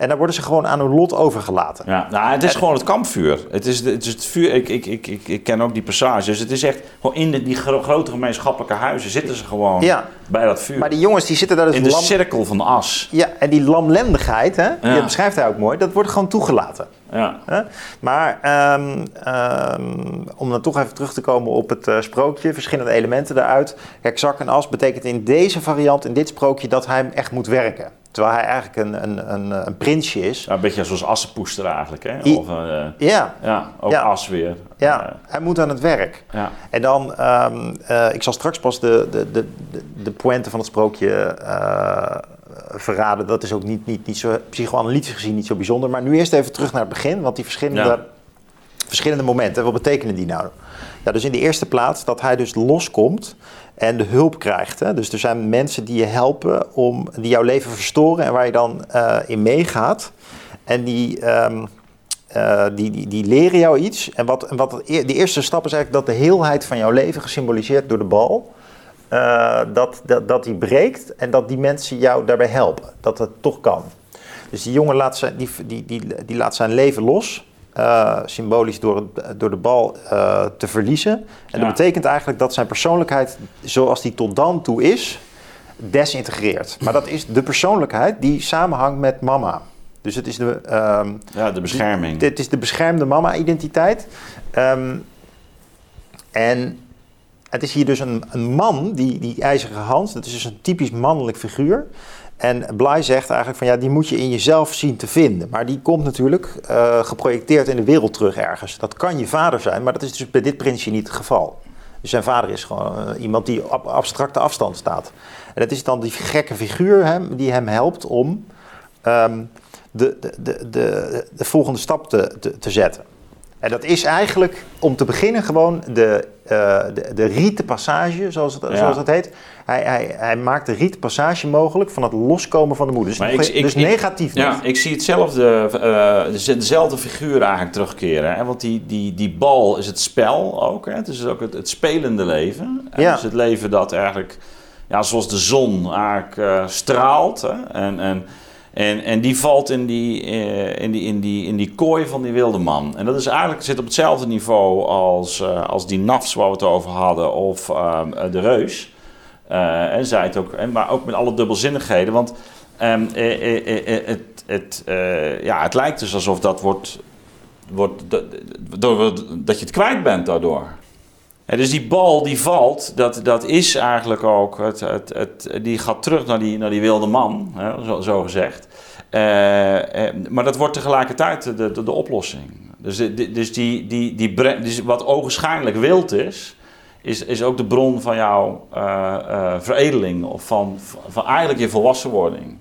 [SPEAKER 1] En dan worden ze gewoon aan hun lot overgelaten.
[SPEAKER 2] Ja, nou, het is gewoon het kampvuur. Het is, het, is het vuur. Ik, ik, ik, ik, ik ken ook die passages. Dus het is echt gewoon in de, die gro- grote gemeenschappelijke huizen zitten ze gewoon
[SPEAKER 1] Ja.
[SPEAKER 2] bij dat vuur.
[SPEAKER 1] Maar die jongens die zitten daar dus
[SPEAKER 2] in de
[SPEAKER 1] lam-
[SPEAKER 2] cirkel van de as.
[SPEAKER 1] Ja, en die lamlendigheid, hè,
[SPEAKER 2] Ja.
[SPEAKER 1] beschrijft hij ook mooi, dat wordt gewoon toegelaten.
[SPEAKER 2] Ja.
[SPEAKER 1] Hè? Maar ehm, ehm, om dan toch even terug te komen op het eh, sprookje, verschillende elementen daaruit. Kijk, zak en as betekent in deze variant, in dit sprookje, dat hij hem echt moet werken. Terwijl hij eigenlijk een, een, een, een prinsje is.
[SPEAKER 2] Ja, een beetje zoals assenpoester eigenlijk. Hè?
[SPEAKER 1] I-
[SPEAKER 2] Of, eh,
[SPEAKER 1] Ja,
[SPEAKER 2] ja, ook
[SPEAKER 1] Ja.
[SPEAKER 2] as weer.
[SPEAKER 1] ja, hij moet aan het werk.
[SPEAKER 2] Eh, ja.
[SPEAKER 1] En dan, ehm, eh, ik zal straks pas de, de, de, de, pointe van het sprookje eh, verraden. Dat is ook niet, niet, niet zo psychoanalytisch gezien niet zo bijzonder. Maar nu eerst even terug naar het begin, want die verschillende. Verschillende momenten, wat betekenen die nou? Ja, dus in de eerste plaats dat hij dus loskomt en de hulp krijgt. Hè? Dus er zijn mensen die je helpen, om, die jouw leven verstoren en waar je dan eh, in meegaat. En die, ehm, eh, die, die, die leren jou iets. En wat, wat eer- de eerste stap is eigenlijk dat de heelheid van jouw leven, gesymboliseerd door de bal, eh, dat, dat, dat die breekt en dat die mensen jou daarbij helpen. Dat het toch kan. Dus die jongen laat zijn, die, die, die, die laat zijn leven los. Eh, symbolisch door, het- door de bal eh, te verliezen. En dat betekent eigenlijk dat zijn persoonlijkheid, zoals die tot dan toe is, desintegreert. Maar dat is de persoonlijkheid die samenhangt met mama. Dus het is de, ehm,
[SPEAKER 2] ja, de bescherming.
[SPEAKER 1] dit is de beschermde mama-identiteit. Ehm, en het is hier dus een, een man, die, die ijzeren Hans, dat is dus een typisch mannelijk figuur. En Bly zegt eigenlijk van ja, die moet je in jezelf zien te vinden. Maar die komt natuurlijk eh, geprojecteerd in de wereld terug ergens. Dat kan je vader zijn, maar dat is dus bij dit prinsje niet het geval. Dus zijn vader is gewoon eh, iemand die op abstracte afstand staat. En dat is dan die gekke figuur hè, die hem helpt om ehm, de, de, de, de, de volgende stap te, te, te zetten. En dat is eigenlijk om te beginnen gewoon de, de, de riete passage, zoals het,
[SPEAKER 2] Ja.
[SPEAKER 1] zoals het heet. Hij, hij, hij maakt de riete passage mogelijk van het loskomen van de moeder. Dus,
[SPEAKER 2] Maar
[SPEAKER 1] nog-
[SPEAKER 2] ik- ik-
[SPEAKER 1] dus
[SPEAKER 2] ik-
[SPEAKER 1] negatief
[SPEAKER 2] Ja,
[SPEAKER 1] niet.
[SPEAKER 2] ik zie hetzelfde, eh, deze- dezelfde figuur eigenlijk terugkeren. Hè? Want die, die, die bal is het spel ook. Hè? Het is ook het, het spelende leven. Hè?
[SPEAKER 1] Ja.
[SPEAKER 2] Dus het leven dat eigenlijk, ja, zoals de zon eigenlijk eh, straalt. Hè? En, en, en, en die valt in die, eh, in, die, in, die, in die kooi van die wilde man. En dat is eigenlijk, zit op hetzelfde niveau als, eh, als die nafs waar we het over hadden. Of eh, de reus. En zij het ook, en, maar ook met alle dubbelzinnigheden. Want ehm, eh, eh, eh, eh, het, het, ja, het lijkt dus alsof dat wordt, wordt dat, dat je het kwijt bent daardoor. Dus die bal die valt, dat, dat is eigenlijk ook, het, het, het, die gaat terug naar die, naar die wilde man, hè, zo, zo gezegd. Eh, eh, maar dat wordt tegelijkertijd de, de, oplossing. Dus, dus, die, die, die, dus wat ogenschijnlijk wild is, is, is ook de bron van jouw eh, veredeling of van, van eigenlijk je volwassenwording.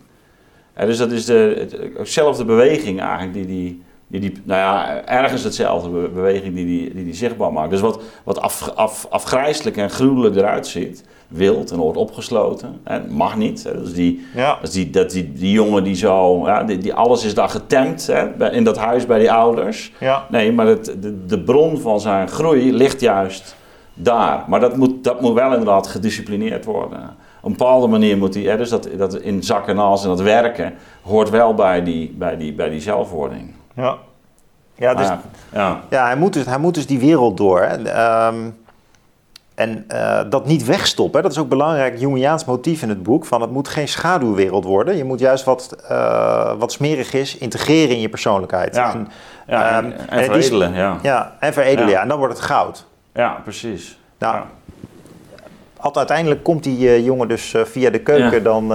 [SPEAKER 2] En dus dat is de, het- hetzelfde beweging eigenlijk die die, die, die nou ja, ergens hetzelfde be- beweging die die, die, die zichtbaar maakt. Dus wat, wat af, af, afgrijselijk en gruwelijk eruit ziet, wild en wordt opgesloten, hè, mag niet. Hè, dus die,
[SPEAKER 1] Ja.
[SPEAKER 2] is die, dat die, die jongen die zo, ja, die, die alles is daar getemd hè, in dat huis bij die ouders.
[SPEAKER 1] Ja.
[SPEAKER 2] Nee, maar het, de, de bron van zijn groei ligt juist daar. Maar dat moet, dat moet wel inderdaad gedisciplineerd worden. Op een bepaalde manier moet hij, hè, dus dat, dat in zak en as en dat werken, hoort wel bij die, bij die, bij die zelfwording.
[SPEAKER 1] Ja. Ja, dus,
[SPEAKER 2] ja. ja.
[SPEAKER 1] Ja, hij moet dus, hij moet dus die wereld door. hè. Ehm, En uh, dat niet wegstoppen, dat is ook belangrijk Jungiaans motief in het boek. Van het moet geen schaduwwereld worden. Je moet juist wat, uh, wat smerig is integreren in je persoonlijkheid.
[SPEAKER 2] Ja, en, ja, en, um, en veredelen. Ja.
[SPEAKER 1] ja, en veredelen, ja. En dan wordt het goud.
[SPEAKER 2] Ja, precies.
[SPEAKER 1] Nou, uiteindelijk komt die uh, jongen dus via de keuken. Dan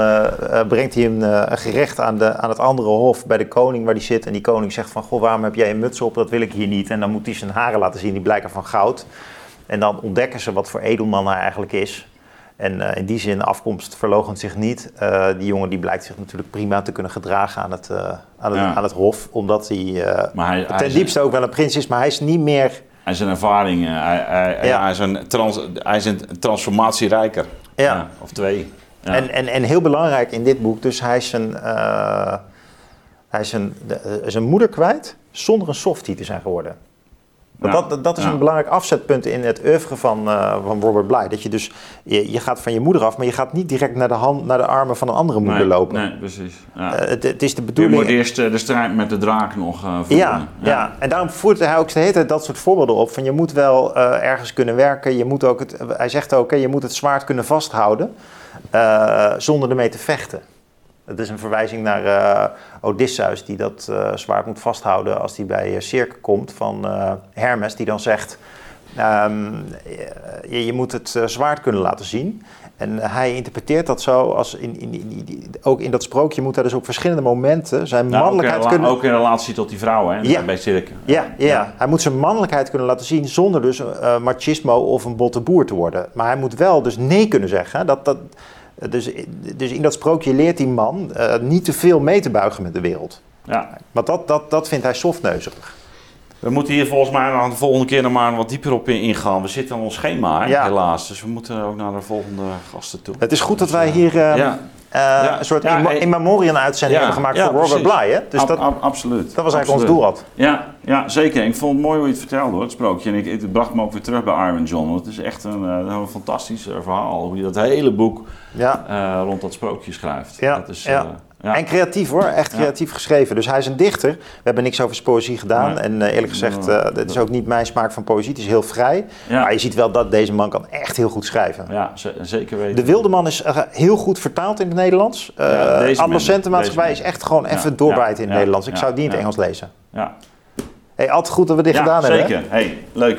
[SPEAKER 1] brengt hij een, een gerecht aan, de, aan het andere hof bij de koning waar die zit. En die koning zegt van, goh, waarom heb jij een muts op? Dat wil ik hier niet. En dan moet hij zijn haren laten zien, die blijken van goud. En dan ontdekken ze wat voor edelman hij eigenlijk is. En uh, in die zin, afkomst verlogent zich niet. Uh, die jongen die blijkt zich natuurlijk prima te kunnen gedragen aan het, uh, aan het, ja. aan het hof. Omdat hij, ten hij diepste ook wel een prins is, maar hij is niet meer...
[SPEAKER 2] Hij is een ervaring, hij, hij, ja. hij, is een trans, hij is een transformatierijker. Ja. of twee.
[SPEAKER 1] Ja. En, en, en heel belangrijk in dit boek, dus hij is zijn, hij is zijn, de, zijn moeder kwijt zonder een softie te zijn geworden. Want ja. dat, dat is een belangrijk afzetpunt in het oeuvre van, uh, van Robert Bly. Dat je dus, je, je, gaat van je moeder af, maar je gaat niet direct naar de, hand, naar de armen van een andere moeder
[SPEAKER 2] nee,
[SPEAKER 1] lopen.
[SPEAKER 2] Nee, precies. Ja.
[SPEAKER 1] Uh, het, het, is de bedoeling...
[SPEAKER 2] Je moet eerst uh, de strijd met de draak nog voeren.
[SPEAKER 1] Ja, ja, ja. en daarom voert hij ook de hele tijd dat soort voorbeelden op. Van je moet wel ergens kunnen werken. Je moet ook het, hij zegt ook, je moet het zwaard kunnen vasthouden zonder ermee te vechten. Het is een verwijzing naar uh, Odysseus, die dat uh, zwaard moet vasthouden als hij bij uh, Circe komt, van Hermes, die dan zegt: um, je, je, moet het zwaard kunnen laten zien. En hij interpreteert dat zo als in, in, in, ook in dat sprookje moet hij dus op verschillende momenten zijn
[SPEAKER 2] nou,
[SPEAKER 1] mannelijkheid
[SPEAKER 2] ook
[SPEAKER 1] kunnen.
[SPEAKER 2] Ook in relatie tot die vrouwen, hè?
[SPEAKER 1] Ja.
[SPEAKER 2] bij Circe.
[SPEAKER 1] Ja, ja, ja, hij moet zijn mannelijkheid kunnen laten zien zonder dus machismo of een botte boer te worden. Maar hij moet wel dus nee kunnen zeggen. Dat, dat, dus, dus in dat sprookje leert die man uh, niet te veel mee te buigen met de wereld.
[SPEAKER 2] Ja.
[SPEAKER 1] Want dat, dat, dat vindt hij softneuzig.
[SPEAKER 2] We moeten hier volgens mij de volgende keer nog maar wat dieper op ingaan. We zitten aan ons schema,
[SPEAKER 1] ja.
[SPEAKER 2] helaas. Dus we moeten ook naar de volgende gasten toe.
[SPEAKER 1] Het is goed dat wij hier uh, ja. Uh, ja. een soort ja, in, in memoriam uitzending hebben gemaakt voor Robert Bly. Hè? Dus
[SPEAKER 2] Ab,
[SPEAKER 1] dat,
[SPEAKER 2] ab, absoluut.
[SPEAKER 1] Dat was eigenlijk
[SPEAKER 2] absoluut.
[SPEAKER 1] ons doel. Had.
[SPEAKER 2] Ja, ja, zeker. Ik vond het mooi hoe je het vertelde, hoor, het sprookje. En ik, het bracht me ook weer terug bij Iron John. Want het is echt een, een fantastisch verhaal. Hoe je dat hele boek
[SPEAKER 1] ja.
[SPEAKER 2] uh, rond dat sprookje schrijft.
[SPEAKER 1] Ja,
[SPEAKER 2] dat is,
[SPEAKER 1] ja. Uh, ja. En creatief hoor, echt creatief ja. geschreven. Dus hij is een dichter. We hebben niks over poëzie gedaan. En uh, eerlijk gezegd, uh, het is ook niet mijn smaak van poëzie. Het is heel vrij. Ja. Maar je ziet wel dat deze man kan echt heel goed schrijven.
[SPEAKER 2] Ja, zeker weten.
[SPEAKER 1] De Wilde Man is uh, heel goed vertaald in het Nederlands. Uh, Adolescentenmaatschappij is echt gewoon even doorbijten in het Nederlands. Ik zou die in het Engels lezen.
[SPEAKER 2] Ja.
[SPEAKER 1] Hey, altijd goed dat we dit gedaan
[SPEAKER 2] zeker.
[SPEAKER 1] hebben.
[SPEAKER 2] Zeker. Hey, leuk.